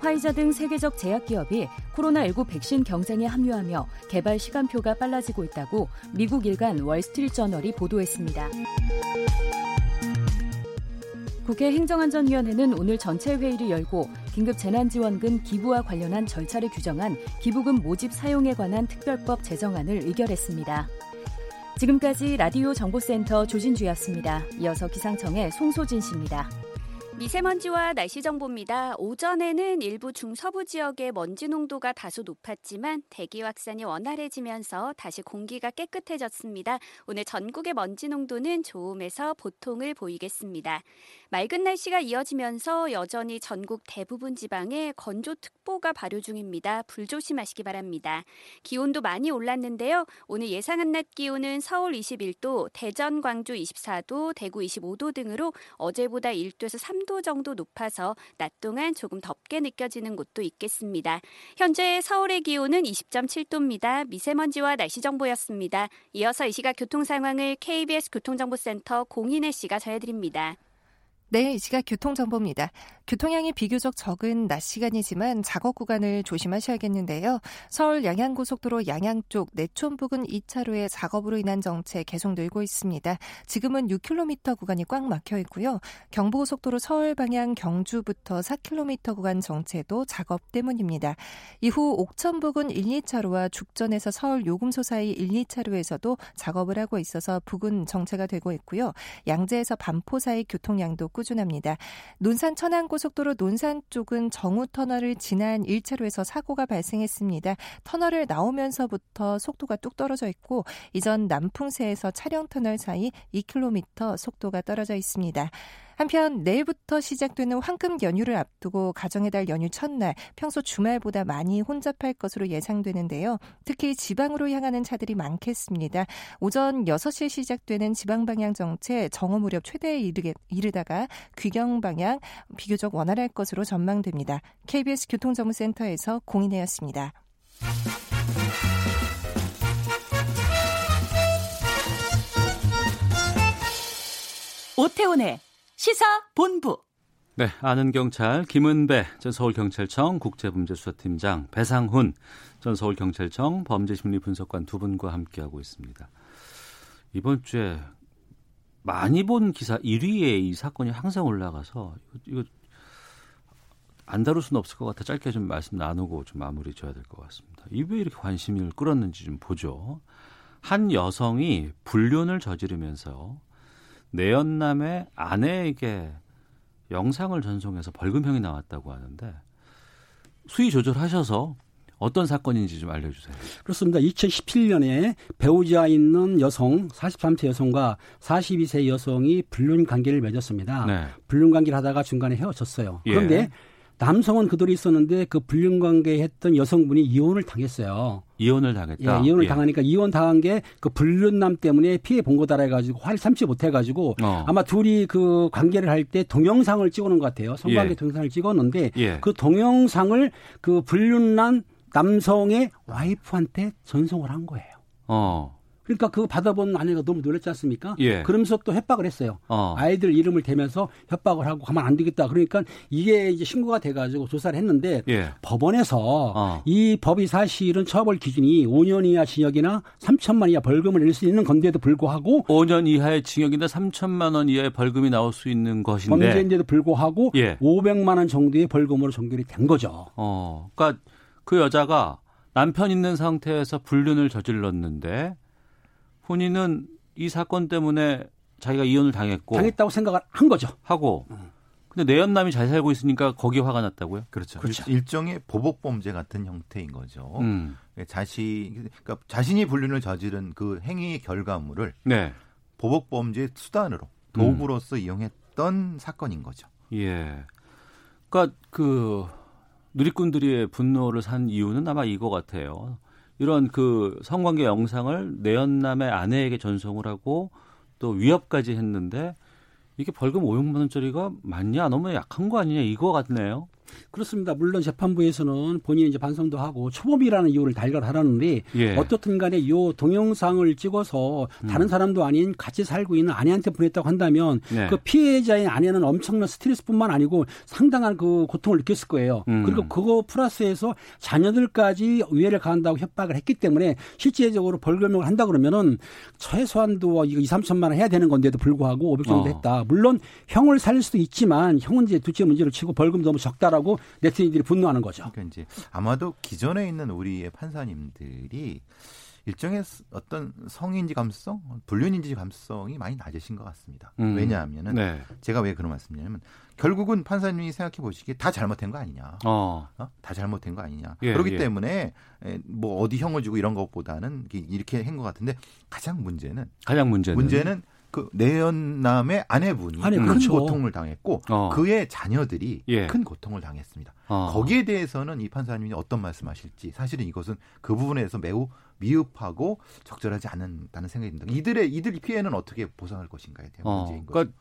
화이자 등 세계적 제약기업이 코로나19 백신 경쟁에 합류하며 개발 시간표가 빨라지고 있다고 미국 일간 월스트리트저널이 보도했습니다. 국회 행정안전위원회는 오늘 전체 회의를 열고 긴급 재난지원금 기부와 관련한 절차를 규정한 기부금 모집 사용에 관한 특별법 제정안을 의결했습니다. 지금까지 라디오 정보센터 조진주였습니다. 이어서 기상청의 송소진 씨입니다. 미세먼지와 날씨 정보입니다. 오전에는 일부 중서부 지역의 먼지 농도가 다소 높았지만 대기 확산이 원활해지면서 다시 공기가 깨끗해졌습니다. 오늘 전국의 먼지 농도는 좋음에서 보통을 보이겠습니다. 맑은 날씨가 이어지면서 여전히 전국 대부분 지방에 건조특보가 발효 중입니다. 불조심하시기 바랍니다. 기온도 많이 올랐는데요. 오늘 예상한 낮 기온은 서울 21도, 대전, 광주 24도, 대구 25도 등으로 어제보다 1도에서 3도 10도 정도 높아서 낮 동안 조금 덥게 느껴지는 곳도 있겠습니다. 현재 서울의 기온은 20.7도입니다. 미세먼지와 날씨 정보였습니다. 이어서 이 시각 교통 상황을 KBS 교통정보센터 공인혜 씨가 전해드립니다. 네, 이 시각 교통정보입니다. 교통량이 비교적 적은 낮 시간이지만 작업 구간을 조심하셔야겠는데요. 서울 양양고속도로 양양 쪽 내촌 부근 2차로에 작업으로 인한 정체 계속 늘고 있습니다. 지금은 6km 구간이 꽉 막혀 있고요. 경부고속도로 서울 방향 경주부터 4km 구간 정체도 작업 때문입니다. 이후 옥천 부근 1, 2차로와 죽전에서 서울 요금소 사이 1, 2차로에서도 작업을 하고 있어서 부근 정체가 되고 있고요. 양재에서 반포 사이 교통량도 꾸준합니다. 논산 천안 고속도로 논산 쪽은 정우 터널을 지난 1차로에서 사고가 발생했습니다. 터널을 나오면서부터 속도가 뚝 떨어져 있고 이전 남풍세에서 차량 터널 사이 2km 속도가 떨어져 있습니다. 한편 내일부터 시작되는 황금 연휴를 앞두고 가정의 달 연휴 첫날 평소 주말보다 많이 혼잡할 것으로 예상되는데요. 특히 지방으로 향하는 차들이 많겠습니다. 오전 6시에 시작되는 지방 방향 정체 정오 무렵 최대에 이르게, 이르다가 귀경 방향 비교적 원활할 것으로 전망됩니다. KBS 교통정보센터에서 공인혜였습니다. 오태훈의 시사본부. 네, 아는 경찰 김은배 전 서울경찰청 국제범죄수사팀장 배상훈 전 서울경찰청 범죄심리분석관 두 분과 함께하고 있습니다. 이번 주에 많이 본 기사 1위에 이 사건이 항상 올라가서 이거 안 다룰 수는 없을 것 같아 짧게 좀 말씀 나누고 좀 마무리 줘야 될 것 같습니다. 이 왜 이렇게 관심을 끌었는지 좀 보죠. 한 여성이 불륜을 저지르면서 내연남의 아내에게 영상을 전송해서 벌금형이 나왔다고 하는데 수위 조절하셔서 어떤 사건인지 좀 알려주세요. 그렇습니다. 2017년에 배우자 있는 여성 43세 여성과 42세 여성이 불륜 관계를 맺었습니다. 네. 불륜 관계를 하다가 중간에 헤어졌어요. 예. 그런데 예. 남성은 그들이 있었는데 그 불륜 관계 했던 여성분이 이혼을 당했어요. 이혼을 당했다. 예, 이혼을 예. 당하니까 이혼 당한 게 그 불륜남 때문에 피해 본 거다라 해가지고 화를 참지 못해가지고 어. 아마 둘이 그 관계를 할 때 동영상을 찍어놓은 것 같아요. 성관계 예. 동영상을 찍었는데 예. 그 동영상을 그 불륜남 남성의 와이프한테 전송을 한 거예요. 어. 그러니까 그거 받아본 아내가 너무 놀랐지 않습니까? 예. 그러면서 또 협박을 했어요. 어. 아이들 이름을 대면서 협박을 하고 가만 안 되겠다. 그러니까 이게 이제 신고가 돼가지고 조사를 했는데 예. 법원에서 어. 이 법이 사실은 처벌 기준이 5년 이하 징역이나 3천만 이하 벌금을 낼 수 있는 건데도 불구하고 5년 이하의 징역이나 3천만 원 이하의 벌금이 나올 수 있는 것인데 범죄인데도 불구하고 예. 500만 원 정도의 벌금으로 종결이 된 거죠. 어. 그러니까 그 여자가 남편 있는 상태에서 불륜을 저질렀는데 본인은 이 사건 때문에 자기가 이혼을 당했고 당했다고 생각을 한 거죠. 하고 근데 내연남이 잘 살고 있으니까 거기 화가 났다고요? 그렇죠. 그렇죠. 일종의 보복 범죄 같은 형태인 거죠. 음. 자신 그러니까 자신이 불륜을 저지른 그 행위의 결과물을 네. 보복 범죄 수단으로 도구로서 음. 이용했던 사건인 거죠. 예. 그러니까 그 누리꾼들의 분노를 산 이유는 아마 이거 같아요. 이런 그 성관계 영상을 내연남의 아내에게 전송을 하고 또 위협까지 했는데 이게 벌금 500만 원짜리가 맞냐 너무 약한 거 아니냐 이거 같네요. 그렇습니다. 물론 재판부에서는 본인이 이제 반성도 하고 초범이라는 이유를 달걀하라는데 예. 어떻든 간에 이 동영상을 찍어서 다른 음. 사람도 아닌 같이 살고 있는 아내한테 보냈다고 한다면 네. 그 피해자인 아내는 엄청난 스트레스뿐만 아니고 상당한 그 고통을 느꼈을 거예요. 음. 그리고 그거 플러스해서 자녀들까지 위해를 가한다고 협박을 했기 때문에 실제적으로 벌금을 한다 그러면은 최소한도 이거 2, 3천만 원 해야 되는 건데도 불구하고 500 정도 어. 했다. 물론 형을 살릴 수도 있지만 형은 이제 두째 문제를 치고 벌금 너무 적다라고 하고 네티즌들이 분노하는 거죠. 그러니까 이제 아마도 기존에 있는 우리의 판사님들이 일종의 어떤 성인지 감수성, 불륜인지 감수성이 많이 낮으신 것 같습니다. 음. 왜냐하면은 네. 제가 왜 그런 말씀드냐면 결국은 판사님이 생각해 보시기에 다 잘못된 거 아니냐, 어. 어? 다 잘못된 거 아니냐. 예, 그렇기 예. 때문에 뭐 어디 형을 주고 이런 것보다는 이렇게 한 것 같은데 가장 문제는 가장 문제는 문제는 그 내연남의 아내분이 아니, 큰 그렇죠. 고통을 당했고 어. 그의 자녀들이 예. 큰 고통을 당했습니다. 어. 거기에 대해서는 이 판사님이 어떤 말씀하실지 사실은 이것은 그 부분에서 매우 미흡하고 적절하지 않는다는 생각이 듭니다. 이들의 이들 피해는 어떻게 보상할 것인가에 대한 어. 문제인 거죠. 그러니까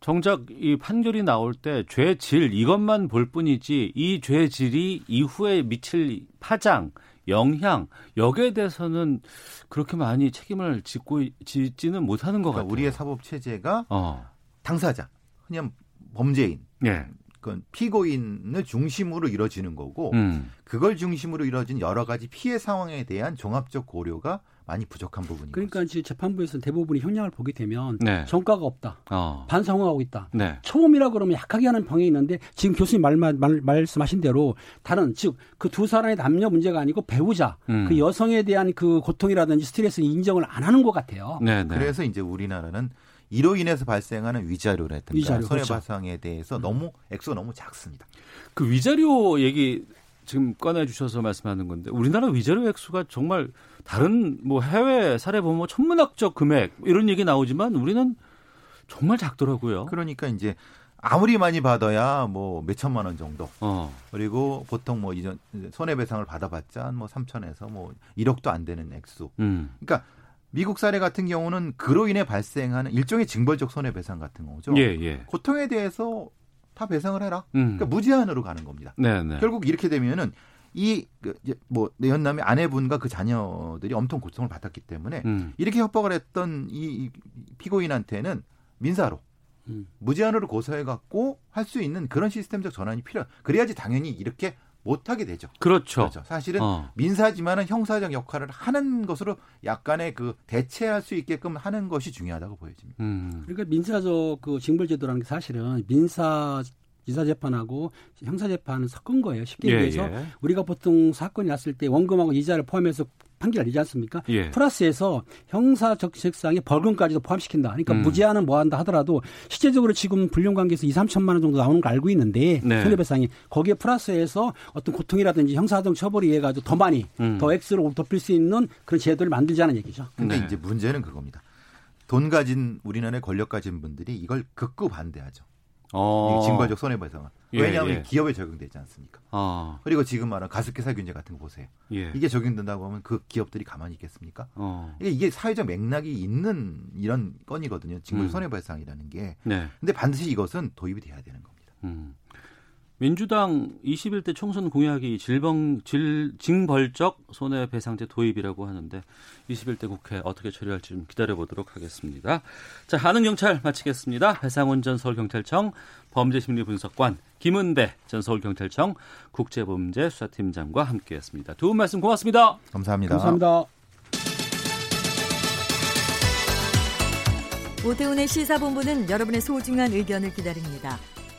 정작 이 판결이 나올 때 죄질 이것만 볼 뿐이지 이 죄질이 이후에 미칠 파장 영향 여기에 대해서는 그렇게 많이 책임을 짓고 짓지는 못하는 것 그러니까 같아요. 우리의 사법 체제가 어. 당사자 그냥 범죄인 예. 그 피고인을 중심으로 이루어지는 거고 음. 그걸 중심으로 이루어진 여러 가지 피해 상황에 대한 종합적 고려가 많이 부족한 부분이 그러니까 지금 재판부에서 대부분이 형량을 보게 되면 네. 성과가 없다. 어. 반성하고 있다. 네. 처음이라 그러면 약하게 하는 병이 있는데 지금 교수님 말, 말, 말 말씀하신 대로 다른 즉 그 두 사람의 남녀 문제가 아니고 배우자 음. 그 여성에 대한 그 고통이라든지 스트레스 인정을 안 하는 것 같아요. 네, 네. 그래서 이제 우리나라는 이로 인해서 발생하는 위자료라든가 위자료, 손해배상에 그렇죠. 대해서 너무 액수가 너무 작습니다. 그 위자료 얘기 지금 꺼내 주셔서 말씀하는 건데 우리나라 위자료 액수가 정말 다른 뭐 해외 사례 보면 뭐 천문학적 금액 이런 얘기 나오지만 우리는 정말 작더라고요. 그러니까 이제 아무리 많이 받아야 뭐 몇천만 원 정도. 어. 그리고 보통 뭐 이전 손해배상을 받아봤자 뭐 3천에서 뭐 1억도 안 되는 액수. 음. 그러니까 미국 사례 같은 경우는 그로 인해 발생하는 일종의 징벌적 손해배상 같은 거죠. 예, 예. 고통에 대해서 다 배상을 해라. 음. 그러니까 무제한으로 가는 겁니다. 네, 네. 결국 이렇게 되면은 이뭐 내연남의 아내분과 그 자녀들이 엄청 고통을 받았기 때문에 음. 이렇게 협박을 했던 이 피고인한테는 민사로 음. 무제한으로 고소해 갖고 할 수 있는 그런 시스템적 전환이 필요. 그래야지 당연히 이렇게 못하게 되죠. 그렇죠. 그렇죠. 사실은 어. 민사지만은 형사적 역할을 하는 것으로 약간의 그 대체할 수 있게끔 하는 것이 중요하다고 보여집니다. 음. 그러니까 민사적 그 징벌제도라는 게 사실은 민사 이사재판하고 형사재판은 섞은 거예요. 쉽게 예, 얘기해서 예. 우리가 보통 사건이 났을 때 원금하고 이자를 포함해서 판결 내지 않습니까? 예. 플러스해서 형사적책상에 벌금까지도 포함시킨다. 그러니까 음. 무제한은 뭐 한다 하더라도 실제적으로 지금 불륜관계에서 2, 3천만 원 정도 나오는 걸 알고 있는데 네. 손해배상이 거기에 플러스해서 어떤 고통이라든지 형사정 처벌이 의해 가지고 더 많이 음. 더 X로 덮일 수 있는 그런 제도를 만들자는 얘기죠. 근데 네. 이제 문제는 그겁니다. 돈 가진 우리나라의 권력 가진 분들이 이걸 극구 반대하죠. 어. 징벌적 손해배상은. 예, 왜냐하면 예. 기업에 적용되지 않습니까? 어. 그리고 지금 말한 가습기 살균제 같은 거 보세요. 예. 이게 적용된다고 하면 그 기업들이 가만히 있겠습니까? 어. 이게, 이게 사회적 맥락이 있는 이런 건이거든요. 징벌 음. 손해배상이라는 게. 네. 근데 반드시 이것은 도입이 돼야 되는 겁니다. 음. 민주당 21대 총선 공약이 질병 질 징벌적 손해배상제 도입이라고 하는데 21대 국회 어떻게 처리할지 좀 기다려 보도록 하겠습니다. 자, 하는 경찰 마치겠습니다. 배상훈 전 서울경찰청 범죄심리분석관 김은배 전 서울경찰청 국제범죄수사팀장과 함께했습니다. 두 분 말씀 고맙습니다. 감사합니다. 감사합니다. 오태훈의 시사본부는 여러분의 소중한 의견을 기다립니다.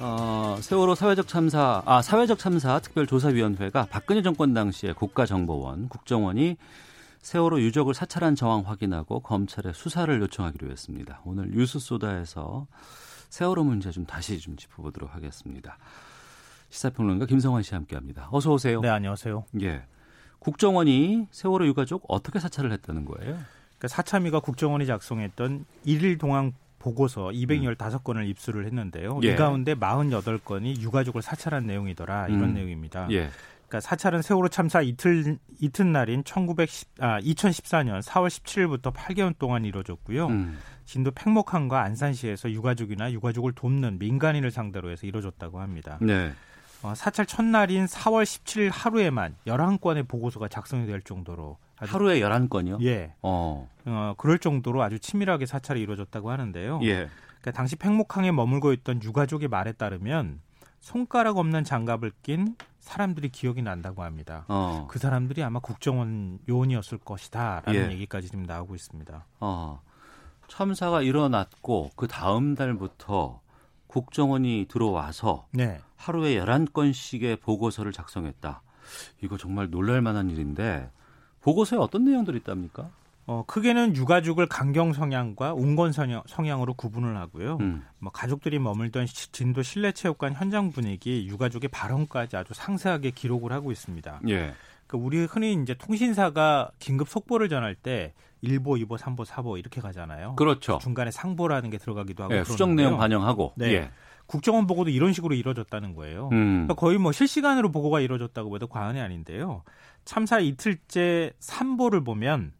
어, 세월호 사회적 참사, 아, 사회적 참사 특별조사위원회가 박근혜 정권 당시에 국가정보원, 국정원이 세월호 유족을 사찰한 정황 확인하고 검찰에 수사를 요청하기로 했습니다. 오늘 뉴스소다에서 세월호 문제 좀 다시 좀 짚어보도록 하겠습니다. 시사평론가 김성환 씨 함께합니다. 어서 오세요. 네, 안녕하세요. 예, 국정원이 세월호 유가족 어떻게 사찰을 했다는 거예요? 그러니까 사참위가 국정원이 작성했던 1일 동안 보고서 215건을 입수를 했는데요. 예. 이 가운데 48건이 유가족을 사찰한 내용이더라 이런 음. 내용입니다. 예. 그러니까 사찰은 세월호 참사 이틀 이튿날인 1910, 아, 2014년 4월 17일부터 8개월 동안 이루어졌고요. 음. 진도 팽목항과 안산시에서 유가족이나 유가족을 돕는 민간인을 상대로 해서 이루어졌다고 합니다. 네. 어, 사찰 첫날인 4월 17일 하루에만 11건의 보고서가 작성이 될 정도로 하루에 11건이요? 예. 어. 어. 그럴 정도로 아주 치밀하게 사찰이 이루어졌다고 하는데요. 예. 그러니까 당시 팽목항에 머물고 있던 유가족의 말에 따르면 손가락 없는 장갑을 낀 사람들이 기억이 난다고 합니다. 어. 그 사람들이 아마 국정원 요원이었을 것이다라는 예. 얘기까지 지금 나오고 있습니다. 어. 참사가 일어났고 그 다음 달부터 국정원이 들어와서 네. 하루에 11건씩의 보고서를 작성했다. 이거 정말 놀랄 만한 일인데 보고서에 어떤 내용들이 있답니까? 어, 크게는 유가족을 강경 성향과 운건 성향, 으로 구분을 하고요. 음. 뭐 가족들이 머물던 진도 실내체육관 현장 분위기, 유가족의 발언까지 아주 상세하게 기록을 하고 있습니다. 예. 그 우리 흔히 이제 통신사가 긴급 속보를 전할 때 1보, 2보, 3보, 4보 이렇게 가잖아요. 그렇죠. 중간에 상보라는 게 들어가기도 하고 예, 수정 내용 반영하고. 네. 예. 국정원 보고도 이런 식으로 이루어졌다는 거예요. 음. 그러니까 거의 뭐 실시간으로 보고가 이루어졌다고 해도 과언이 아닌데요. 참사 이틀째 3보를 보면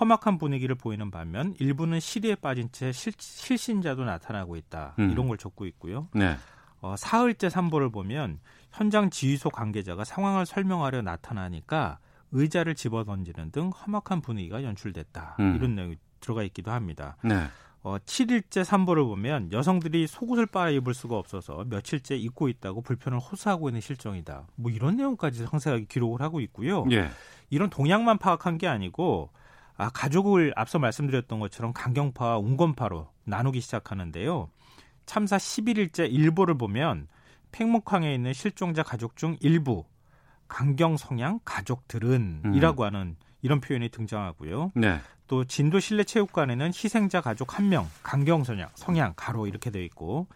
험악한 분위기를 보이는 반면 일부는 시리에 빠진 채 실, 실신자도 나타나고 있다. 음. 이런 걸 적고 있고요. 네. 어, 사흘째 삼보를 보면 현장 지휘소 관계자가 상황을 설명하려 나타나니까 의자를 집어 던지는 등 험악한 분위기가 연출됐다. 음. 이런 내용이 들어가 있기도 합니다. 네. 어, 7일째 삼보를 보면 여성들이 속옷을 빨아 입을 수가 없어서 며칠째 입고 있다고 불편을 호소하고 있는 실정이다. 뭐 이런 내용까지 상세하게 기록을 하고 있고요. 예. 이런 동향만 파악한 게 아니고 아, 가족을 앞서 말씀드렸던 것처럼 강경파와 운건파로 나누기 시작하는데요. 참사 11일째 일보를 보면 팽목항에 있는 실종자 가족 중 일부 강경 성향 가족들은 음. 이라고 하는 이런 표현이 등장하고요. 네. 또 진도 실내 체육관에는 희생자 가족 한 명, 강경 성향, 성향 가로 이렇게 되어 있고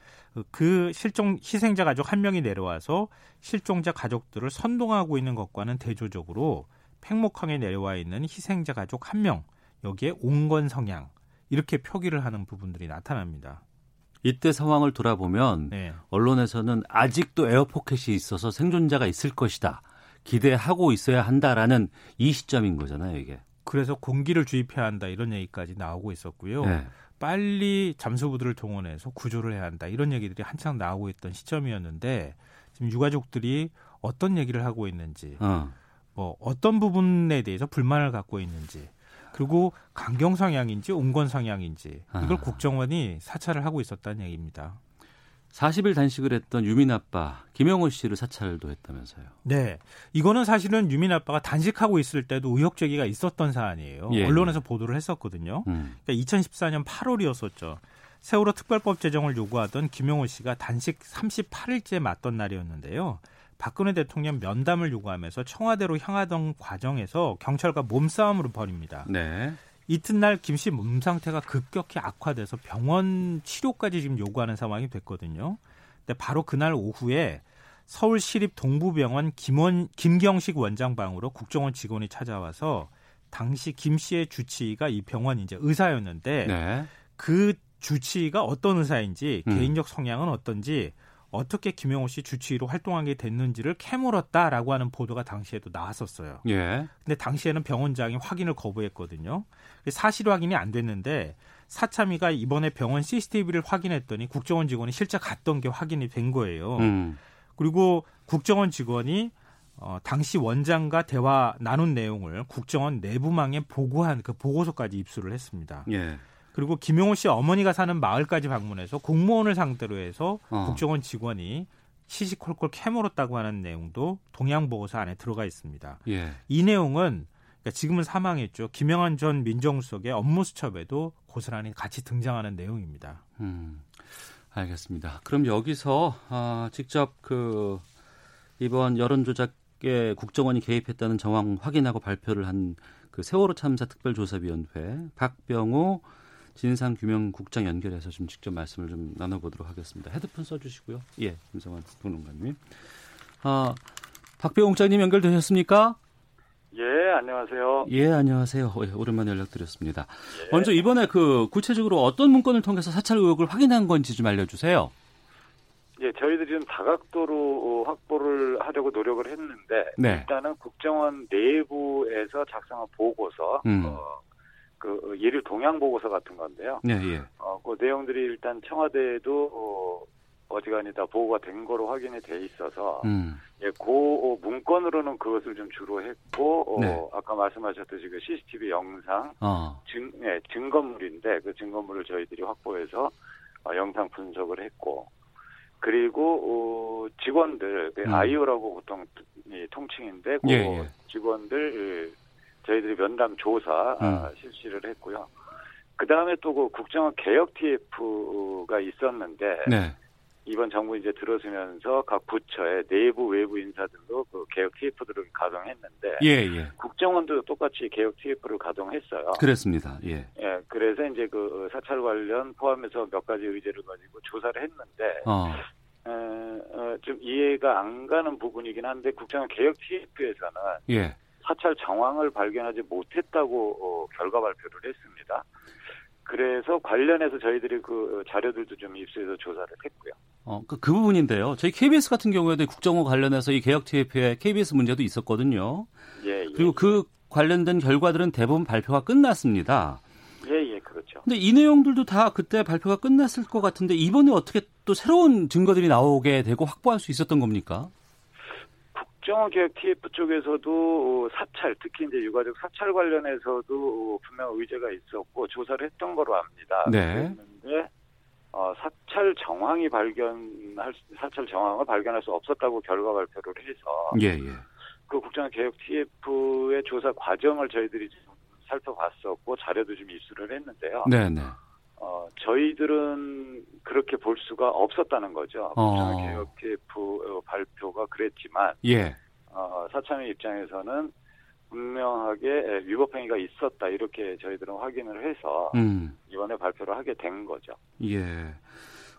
그 실종 희생자 가족 한 명이 내려와서 실종자 가족들을 선동하고 있는 것과는 대조적으로 팽목항에 내려와 있는 희생자 가족 한 명, 여기에 온건 성향 이렇게 표기를 하는 부분들이 나타납니다. 이때 상황을 돌아보면 네. 언론에서는 아직도 에어포켓이 있어서 생존자가 있을 것이다. 기대하고 있어야 한다라는 이 시점인 거잖아요, 이게. 그래서 공기를 주입해야 한다 이런 얘기까지 나오고 있었고요. 네. 빨리 잠수부들을 동원해서 구조를 해야 한다 이런 얘기들이 한창 나오고 있던 시점이었는데 지금 유가족들이 어떤 얘기를 하고 있는지 어. 뭐 어떤 부분에 대해서 불만을 갖고 있는지 그리고 강경 성향인지 온건 성향인지 이걸 아. 국정원이 사찰을 하고 있었다는 얘기입니다. 40일 단식을 했던 유민 아빠 김영호 씨를 사찰도 했다면서요. 네. 이거는 사실은 유민 아빠가 단식하고 있을 때도 의혹 제기가 있었던 사안이에요. 예. 언론에서 보도를 했었거든요. 음. 그러니까 2014년 8월이었었죠. 세월호 특별법 제정을 요구하던 김영호 씨가 단식 38일째 맞던 날이었는데요. 박근혜 대통령 면담을 요구하면서 청와대로 향하던 과정에서 경찰과 몸싸움으로 벌입니다. 네. 이튿날 김 씨 몸 상태가 급격히 악화돼서 병원 치료까지 지금 요구하는 상황이 됐거든요. 근데 바로 그날 오후에 서울시립 동부병원 김원 김경식 원장 방으로 국정원 직원이 찾아와서 당시 김 씨의 주치의가 이 병원 이제 의사였는데 네. 그 주치의가 어떤 의사인지 음. 개인적 성향은 어떤지 어떻게 김영호 씨 주치의로 활동하게 됐는지를 캐물었다라고 하는 보도가 당시에도 나왔었어요. 예. 근데 당시에는 병원장이 확인을 거부했거든요. 사실 확인이 안 됐는데 사참위가 이번에 병원 CCTV를 확인했더니 국정원 직원이 실제 갔던 게 확인이 된 거예요. 음. 그리고 국정원 직원이 어, 당시 원장과 대화 나눈 내용을 국정원 내부망에 보고한 그 보고서까지 입수를 했습니다. 예. 그리고 김용호 씨 어머니가 사는 마을까지 방문해서 공무원을 상대로 해서 어. 국정원 직원이 시시콜콜 캐물었다고 하는 내용도 동양 보고서 안에 들어가 있습니다. 예. 이 내용은 그러니까 지금은 사망했죠. 김영한 전 민정수석의 업무 수첩에도 고스란히 같이 등장하는 내용입니다. 음, 알겠습니다. 그럼 여기서 아, 직접 그 이번 여론조작에 국정원이 개입했다는 정황 확인하고 발표를 한 그 세월호 참사 특별조사위원회 박병호 진상 규명 국장 연결해서 좀 직접 말씀을 좀 나눠보도록 하겠습니다. 헤드폰 써주시고요. 예, 김성환 평론가님. 아, 박배우 국장님 연결되셨습니까? 예, 안녕하세요. 예, 안녕하세요. 예, 오랜만에 연락드렸습니다. 예. 먼저 이번에 그 구체적으로 어떤 문건을 통해서 사찰 의혹을 확인한 건지 좀 알려주세요. 예, 저희들이 좀 다각도로 확보를 하려고 노력을 했는데 네. 일단은 국정원 내부에서 작성한 보고서 음. 어, 그 예를 동향 보고서 같은 건데요. 네, 예. 어, 그 내용들이 일단 청와대에도 어, 어지간히 다 보고가 된 거로 확인이 돼 있어서 음. 예, 그 문건으로는 그것을 좀 주로 했고 어, 네. 아까 말씀하셨듯이 그 CCTV 영상 어. 증 예, 증거물인데 그 증거물을 저희들이 확보해서 어, 영상 분석을 했고 그리고 어, 직원들 그 음. 아이오라고 보통 이 통칭인데 그 예, 예. 직원들 저희들이 면담 조사 음. 아, 실시를 했고요. 그 다음에 또 그 국정원 개혁 TF가 있었는데 네. 이번 정부 이제 들어서면서 각 부처의 내부 외부 인사들도 그 개혁 TF들을 가동했는데 예, 예. 국정원도 똑같이 개혁 TF를 가동했어요. 그렇습니다. 예. 예. 그래서 이제 그 사찰 관련 포함해서 몇 가지 의제를 가지고 조사를 했는데 어. 에, 어, 좀 이해가 안 가는 부분이긴 한데 국정원 개혁 TF에서는 예. 사찰 정황을 발견하지 못했다고 어, 결과 발표를 했습니다. 그래서 관련해서 저희들이 그 자료들도 좀 입수해서 조사를 했고요. 어, 그, 그 부분인데요. 저희 KBS 같은 경우에도 국정원 관련해서 이 개혁 TF에 KBS 문제도 있었거든요. 예, 예. 그리고 그 관련된 결과들은 대부분 발표가 끝났습니다. 예, 예, 그렇죠. 근데 이 내용들도 다 그때 발표가 끝났을 것 같은데 이번에 어떻게 또 새로운 증거들이 나오게 되고 확보할 수 있었던 겁니까? 국정원개혁 TF 쪽에서도 사찰, 특히 이제 유가족 사찰 관련해서도 분명 의제가 있었고 조사를 했던 거로 압니다. 네. 그랬는데 어, 사찰 정황이 발견할 사찰 정황을 발견할 수 없었다고 결과 발표를 해서 예, 예. 그 국정원개혁 TF의 조사 과정을 저희들이 좀 살펴봤었고 자료도 좀 입수를 했는데요. 네, 네. 어, 저희들은 그렇게 볼 수가 없었다는 거죠. 어. 개혁 TF 발표가 그랬지만, 예. 어, 사참의 입장에서는 분명하게 위법 행위가 있었다 이렇게 저희들은 확인을 해서 음. 이번에 발표를 하게 된 거죠. 예.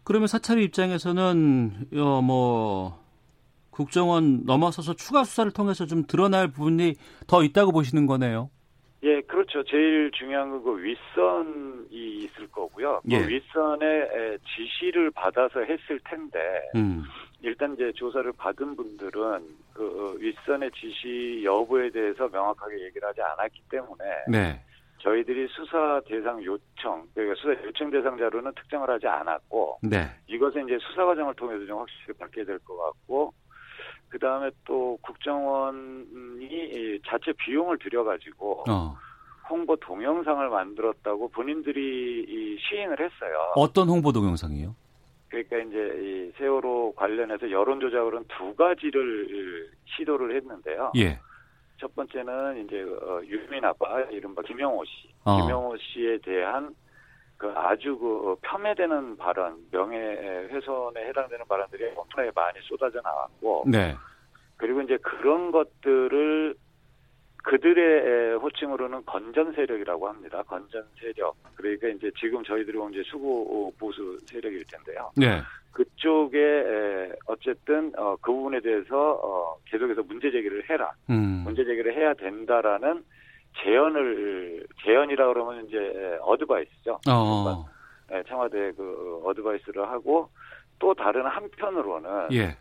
그러면 사찰의 입장에서는 어, 뭐 국정원 넘어서서 추가 수사를 통해서 좀 드러날 부분이 더 있다고 보시는 거네요. 예, 그렇죠. 제일 중요한 건 그 윗선이 있을 거고요. 그 예. 그 윗선의 지시를 받아서 했을 텐데, 음. 일단 이제 조사를 받은 분들은 그 윗선의 지시 여부에 대해서 명확하게 얘기를 하지 않았기 때문에, 네. 저희들이 수사 대상 요청, 그러니까 수사 요청 대상 자료는 특정을 하지 않았고, 네. 이것은 이제 수사 과정을 통해서 좀 확실히 받게 될 것 같고, 그 다음에 또 국정원이 자체 비용을 들여가지고 어. 홍보 동영상을 만들었다고 본인들이 시인을 했어요. 어떤 홍보 동영상이요? 그러니까 이제 이 세월호 관련해서 여론 조작으로는 두 가지를 시도를 했는데요. 예. 첫 번째는 이제 어, 유민 아빠 이른바 김영호 씨, 어. 김영호 씨에 대한 그 아주 그 폄훼되는 발언, 명예훼손에 해당되는 발언들이 엄청나게 많이 쏟아져 나왔고, 네. 그리고 이제 그런 것들을 그들의 호칭으로는 건전 세력이라고 합니다. 건전 세력. 그러니까 이제 지금 저희들이 이제 수구 보수 세력일 텐데요. 네. 그쪽에 어쨌든 어, 그 부분에 대해서 어, 계속해서 문제 제기를 해라. 음. 문제 제기를 해야 된다라는 제언을 제언이라 그러면 이제 어드바이스죠. 어. 네, 청와대 그 어드바이스를 하고 또 다른 한편으로는 예.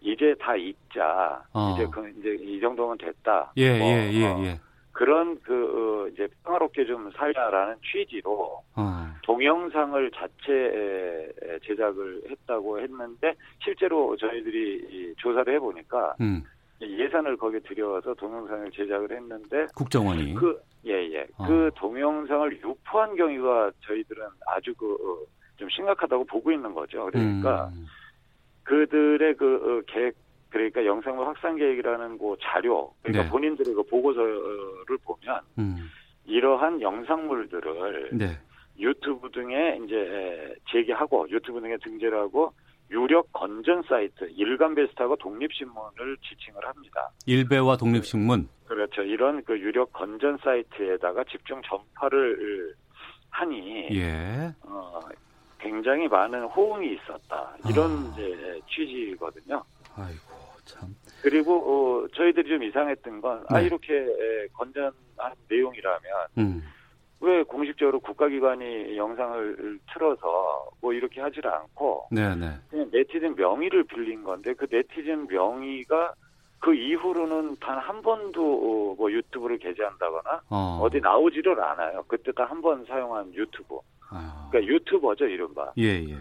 이제 다 잊자. 어. 이제 그 이제 이 정도면 됐다. 예, 뭐, 예, 예, 어, 예. 그런 그 어, 이제 평화롭게 좀 살자라는 취지로 어. 동영상을 자체 제작을 했다고 했는데 실제로 저희들이 조사를 해보니까 음. 예산을 거기에 들여와서 동영상을 제작을 했는데 국정원이 그 예예 예. 어. 그 동영상을 유포한 경위가 저희들은 아주 그좀 어, 심각하다고 보고 있는 거죠. 그러니까 음. 그들의 그 어, 계획 그러니까 영상물 확산 계획이라는 그 자료 그러니까 네. 본인들의 그 보고서를 보면 음. 이러한 영상물들을 네. 유튜브 등에 이제 제기하고 유튜브 등에 등재를 하고 유력 건전 사이트 일간베스트하고 독립신문을 지칭을 합니다. 일베와 독립신문. 그렇죠. 이런 그 유력 건전 사이트에다가 집중 전파를 하니 예. 어, 굉장히 많은 호응이 있었다. 이런 아. 이제 취지거든요. 아이고 참. 그리고 어, 저희들이 좀 이상했던 건 아, 네. 아 이렇게 건전한 내용이라면 음. 왜 공식적으로 국가기관이 영상을 틀어서 뭐 이렇게 하지를 않고 네네. 네. 그냥 네티즌 명의를 빌린 건데 그 네티즌 명의가 그 이후로는 단 한 번도 어, 뭐 유튜브를 게재한다거나 어. 디 나오지를 않아요. 그때 딱 한 번 사용한 유튜브. 그러니까 유튜버죠 이른바. 예, 예.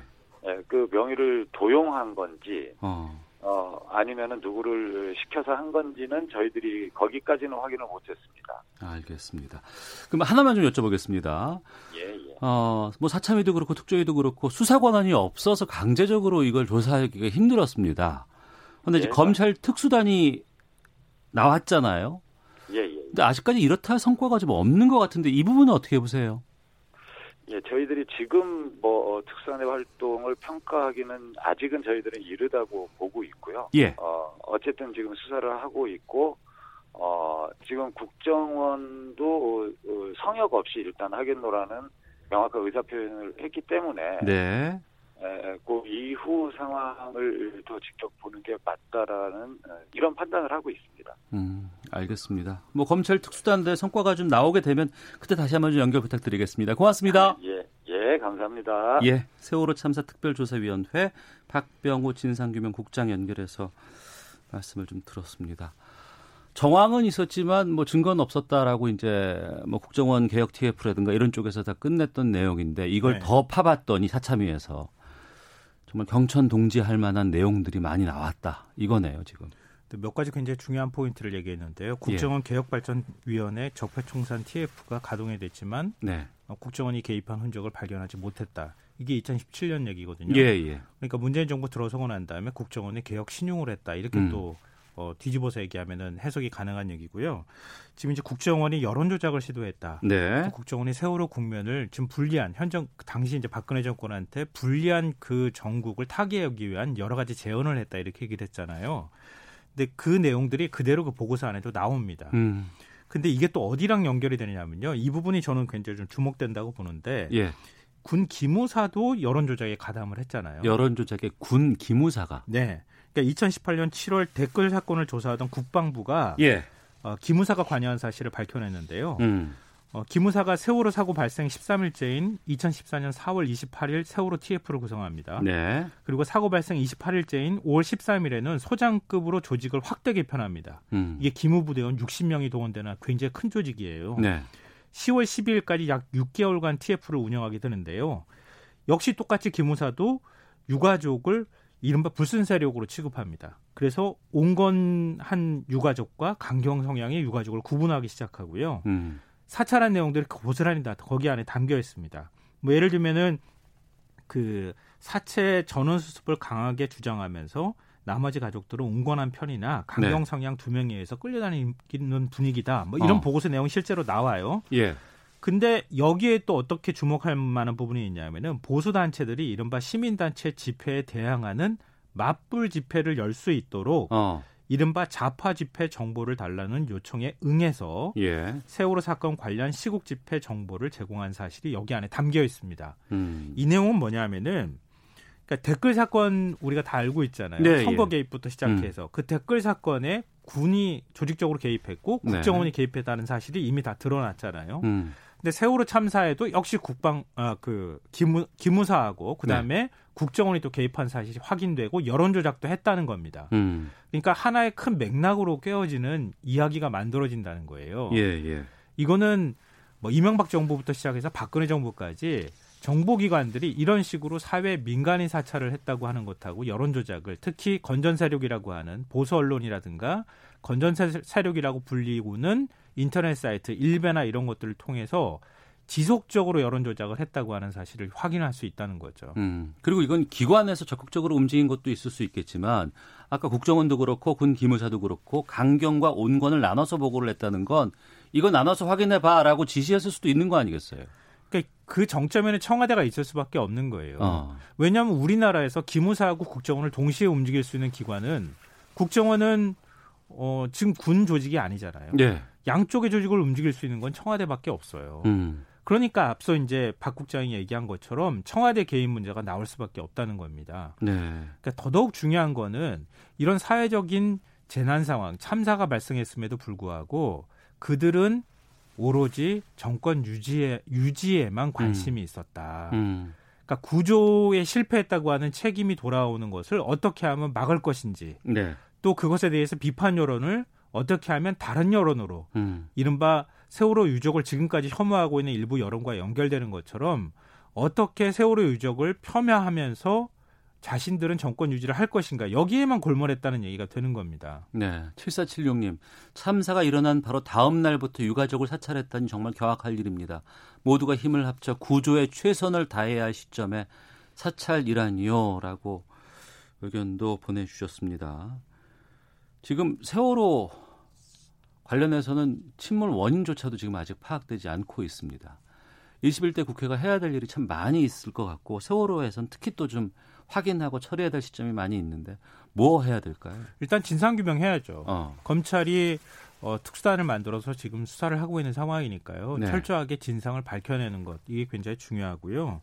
예, 그 명의를 도용한 건지 어. 어, 아니면은 누구를 시켜서 한 건지는 저희들이 거기까지는 확인을 못했습니다. 알겠습니다. 그럼 하나만 좀 여쭤보겠습니다. 예, 예. 어, 뭐 사참위도 그렇고 특조위도 그렇고 수사 권한이 없어서 강제적으로 이걸 조사하기가 힘들었습니다. 그런데 이제 예, 검찰 특수단이 나왔잖아요. 예, 예. 근데 아직까지 이렇다 성과가 좀 없는 것 같은데 이 부분은 어떻게 보세요? 예, 저희들이 지금 뭐 어, 특수단의 활동을 평가하기는 아직은 저희들은 이르다고 보고 있고요. 예. 어, 어쨌든 지금 수사를 하고 있고 어, 지금 국정원도 어, 성역 없이 일단 하겠노라는 명확한 의사 표현을 했기 때문에 네. 에, 그 이후 상황을 더 직접 보는 게 맞다라는 어, 이런 판단을 하고 있습니다. 음, 알겠습니다. 뭐 검찰 특수단대 성과가 좀 나오게 되면 그때 다시 한번 좀 연결 부탁드리겠습니다. 고맙습니다. 아, 예, 예, 감사합니다. 예, 세월호 참사 특별조사위원회 박병호 진상규명 국장 연결해서 말씀을 좀 들었습니다. 정황은 있었지만 뭐 증거는 없었다라고 이제 뭐 국정원 개혁 TF라든가 이런 쪽에서 다 끝냈던 내용인데 이걸 네. 더 파봤더니 사참위에서 정말 경천 동지할 만한 내용들이 많이 나왔다 이거네요 지금. 몇 가지 굉장히 중요한 포인트를 얘기했는데요. 국정원 예. 개혁발전위원회 적폐청산 TF가 가동이 됐지만 네. 어, 국정원이 개입한 흔적을 발견하지 못했다. 이게 2017년 얘기거든요. 예, 예. 그러니까 문재인 정부 들어서고 난 다음에 국정원이 개혁 신용을 했다. 이렇게 음. 또 어, 뒤집어서 얘기하면은 해석이 가능한 얘기고요. 지금 이제 국정원이 여론 조작을 시도했다. 네. 국정원이 세월호 국면을 지금 불리한 현정 당시 이제 박근혜 정권한테 불리한 그 정국을 타개하기 위한 여러 가지 제언을 했다 이렇게 얘기를 했잖아요. 근데 그 내용들이 그대로 그 보고서 안에도 나옵니다. 음. 근데 이게 또 어디랑 연결이 되느냐면요. 이 부분이 저는 굉장히 좀 주목된다고 보는데 예. 군 기무사도 여론 조작에 가담을 했잖아요. 여론 조작에 군 기무사가 네. 그러니까 2018년 7월 댓글 사건을 조사하던 국방부가 예. 어, 기무사가 관여한 사실을 밝혀냈는데요. 음. 어, 기무사가 세월호 사고 발생 13일째인 2014년 4월 28일 세월호 TF를 구성합니다. 네. 그리고 사고 발생 28일째인 5월 13일에는 소장급으로 조직을 확대 개편합니다. 음. 이게 기무부대원 60명이 동원되는 굉장히 큰 조직이에요. 네. 10월 12일까지 약 6개월간 TF를 운영하게 되는데요. 역시 똑같이 기무사도 유가족을 이른바 불순 세력으로 취급합니다. 그래서 온건한 유가족과 강경 성향의 유가족을 구분하기 시작하고요. 음. 사찰한 내용들이 고스란히 다 거기 안에 담겨 있습니다. 뭐 예를 들면은 그 사체 전원 수습을 강하게 주장하면서 나머지 가족들은 온건한 편이나 강경 네. 성향 두 명에 의해서 끌려다니는 분위기다. 뭐 이런 어. 보고서 내용 실제로 나와요. 예. 근데 여기에 또 어떻게 주목할 만한 부분이 있냐면은 보수 단체들이 이른바 시민 단체 집회에 대항하는 맞불 집회를 열 수 있도록 어. 이른바 좌파 집회 정보를 달라는 요청에 응해서 예. 세월호 사건 관련 시국 집회 정보를 제공한 사실이 여기 안에 담겨 있습니다. 음. 이 내용은 뭐냐면은 그러니까 댓글 사건 우리가 다 알고 있잖아요. 네, 선거 예. 개입부터 시작해서 음. 그 댓글 사건에 군이 조직적으로 개입했고 네. 국정원이 네. 개입했다는 사실이 이미 다 드러났잖아요. 음. 근데 세월호 참사에도 역시 국방 아그 기무 기무사하고 그다음에 네. 국정원이 또 개입한 사실이 확인되고 여론 조작도 했다는 겁니다. 음. 그러니까 하나의 큰 맥락으로 꿰어지는 이야기가 만들어진다는 거예요. 예, 예. 이거는 뭐 이명박 정부부터 시작해서 박근혜 정부까지 정보기관들이 이런 식으로 사회 민간인 사찰을 했다고 하는 것하고 여론 조작을 특히 건전 세력이라고 하는 보수 언론이라든가 건전 세력이라고 불리고는 인터넷 사이트 일베나 이런 것들을 통해서 지속적으로 여론 조작을 했다고 하는 사실을 확인할 수 있다는 거죠. 음, 그리고 이건 기관에서 적극적으로 움직인 것도 있을 수 있겠지만 아까 국정원도 그렇고 군 기무사도 그렇고 강경과 온건을 나눠서 보고를 했다는 건 이거 나눠서 확인해 봐라고 지시했을 수도 있는 거 아니겠어요? 그러니까 그 정점에는 청와대가 있을 수밖에 없는 거예요. 어. 왜냐하면 우리나라에서 기무사하고 국정원을 동시에 움직일 수 있는 기관은 국정원은 어, 지금 군 조직이 아니잖아요. 네. 양쪽의 조직을 움직일 수 있는 건 청와대밖에 없어요. 음. 그러니까 앞서 이제 박 국장이 얘기한 것처럼 청와대 개인 문제가 나올 수밖에 없다는 겁니다. 네. 그러니까 더더욱 중요한 거는 이런 사회적인 재난 상황, 참사가 발생했음에도 불구하고 그들은 오로지 정권 유지에 유지에만 관심이 음. 있었다. 음. 그러니까 구조에 실패했다고 하는 책임이 돌아오는 것을 어떻게 하면 막을 것인지, 네. 또 그것에 대해서 비판 여론을 어떻게 하면 다른 여론으로 음. 이른바 세월호 유족을 지금까지 혐오하고 있는 일부 여론과 연결되는 것처럼 어떻게 세월호 유족을 폄하하면서 자신들은 정권 유지를 할 것인가 여기에만 골몰했다는 얘기가 되는 겁니다. 네, 7476님 참사가 일어난 바로 다음 날부터 유가족을 사찰했다니 정말 경악할 일입니다. 모두가 힘을 합쳐 구조에 최선을 다해야 할 시점에 사찰이라니요라고 의견도 보내 주셨습니다. 지금 세월호 관련해서는 침몰 원인조차도 지금 아직 파악되지 않고 있습니다. 21대 국회가 해야 될 일이 참 많이 있을 것 같고 세월호에선 특히 또 좀 확인하고 처리해야 될 시점이 많이 있는데 뭐 해야 될까요? 일단 진상 규명 해야죠. 어. 검찰이 어, 특수단을 만들어서 지금 수사를 하고 있는 상황이니까요. 네. 철저하게 진상을 밝혀내는 것 이게 굉장히 중요하고요.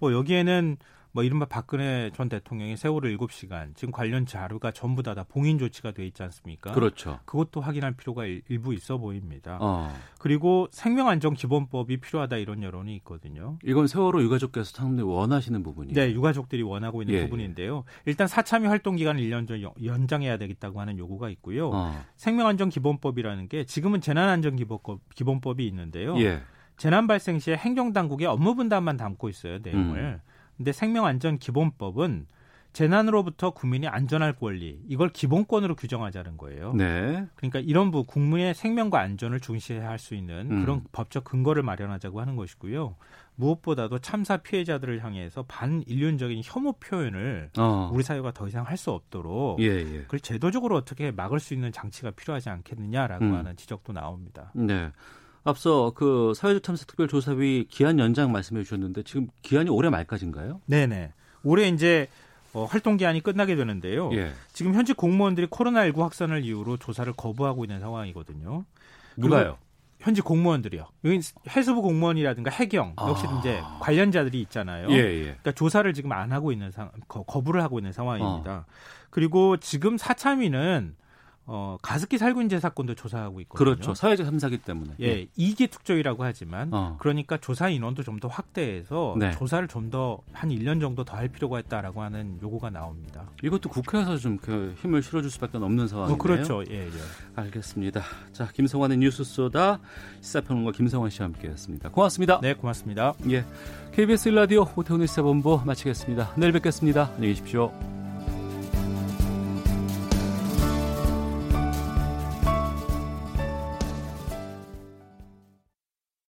뭐 여기에는 뭐 이른바 박근혜 전 대통령의 세월호 7시간 지금 관련 자료가 전부 다, 다 봉인 조치가 돼 있지 않습니까? 그렇죠. 그것도 확인할 필요가 일부 있어 보입니다. 어. 그리고 생명안전기본법이 필요하다 이런 여론이 있거든요. 이건 세월호 유가족께서 상당히 원하시는 부분이에요. 네, 유가족들이 원하고 있는 예, 부분인데요. 일단 사참위 활동 기간을 1년 전 연장해야 되겠다고 하는 요구가 있고요. 어. 생명안전기본법이라는 게 지금은 재난안전기본법이 있는데요. 예. 재난 발생 시에 행정 당국의 업무 분담만 담고 있어요 내용을. 음. 근데 생명안전기본법은 재난으로부터 국민이 안전할 권리 이걸 기본권으로 규정하자는 거예요. 네. 그러니까 이런 부 국민의 생명과 안전을 중시해야 할수 있는 음. 그런 법적 근거를 마련하자고 하는 것이고요. 무엇보다도 참사 피해자들을 향해서 반인륜적인 혐오 표현을 어. 우리 사회가 더 이상 할 수 없도록 예, 예. 그걸 제도적으로 어떻게 막을 수 있는 장치가 필요하지 않겠느냐라고 음. 하는 지적도 나옵니다. 네. 앞서 그 사회적 탐사 특별조사위 기한 연장 말씀해 주셨는데 지금 기한이 올해 말까지인가요? 네네. 올해 이제 어, 활동 기한이 끝나게 되는데요. 예. 지금 현직 공무원들이 코로나19 확산을 이유로 조사를 거부하고 있는 상황이거든요. 누가요? 현직 공무원들이요. 해수부 공무원이라든가 해경 역시 아. 이제 관련자들이 있잖아요. 예, 예. 그러니까 조사를 지금 안 하고 있는 상 거부를 하고 있는 상황입니다. 어. 그리고 지금 사참위는 어, 가습기 살균제 사건도 조사하고 있거든요. 그렇죠. 사회적 참사기 때문에. 예, 예. 이게 특조위라고 하지만 어. 그러니까 조사 인원도 좀 더 확대해서 네. 조사를 좀 더 한 1년 정도 더 할 필요가 있다라고 하는 요구가 나옵니다. 이것도 국회에서 좀 그 힘을 실어줄 수밖에 없는 상황이네요. 어, 그렇죠. 예, 예. 알겠습니다. 자, 김성환의 뉴스 쏘다 시사평론가 김성환 씨와 함께했습니다. 고맙습니다. 네, 고맙습니다. 예, KBS 라디오 오태훈의 시사본부 마치겠습니다. 내일 뵙겠습니다. 안녕히 계십시오.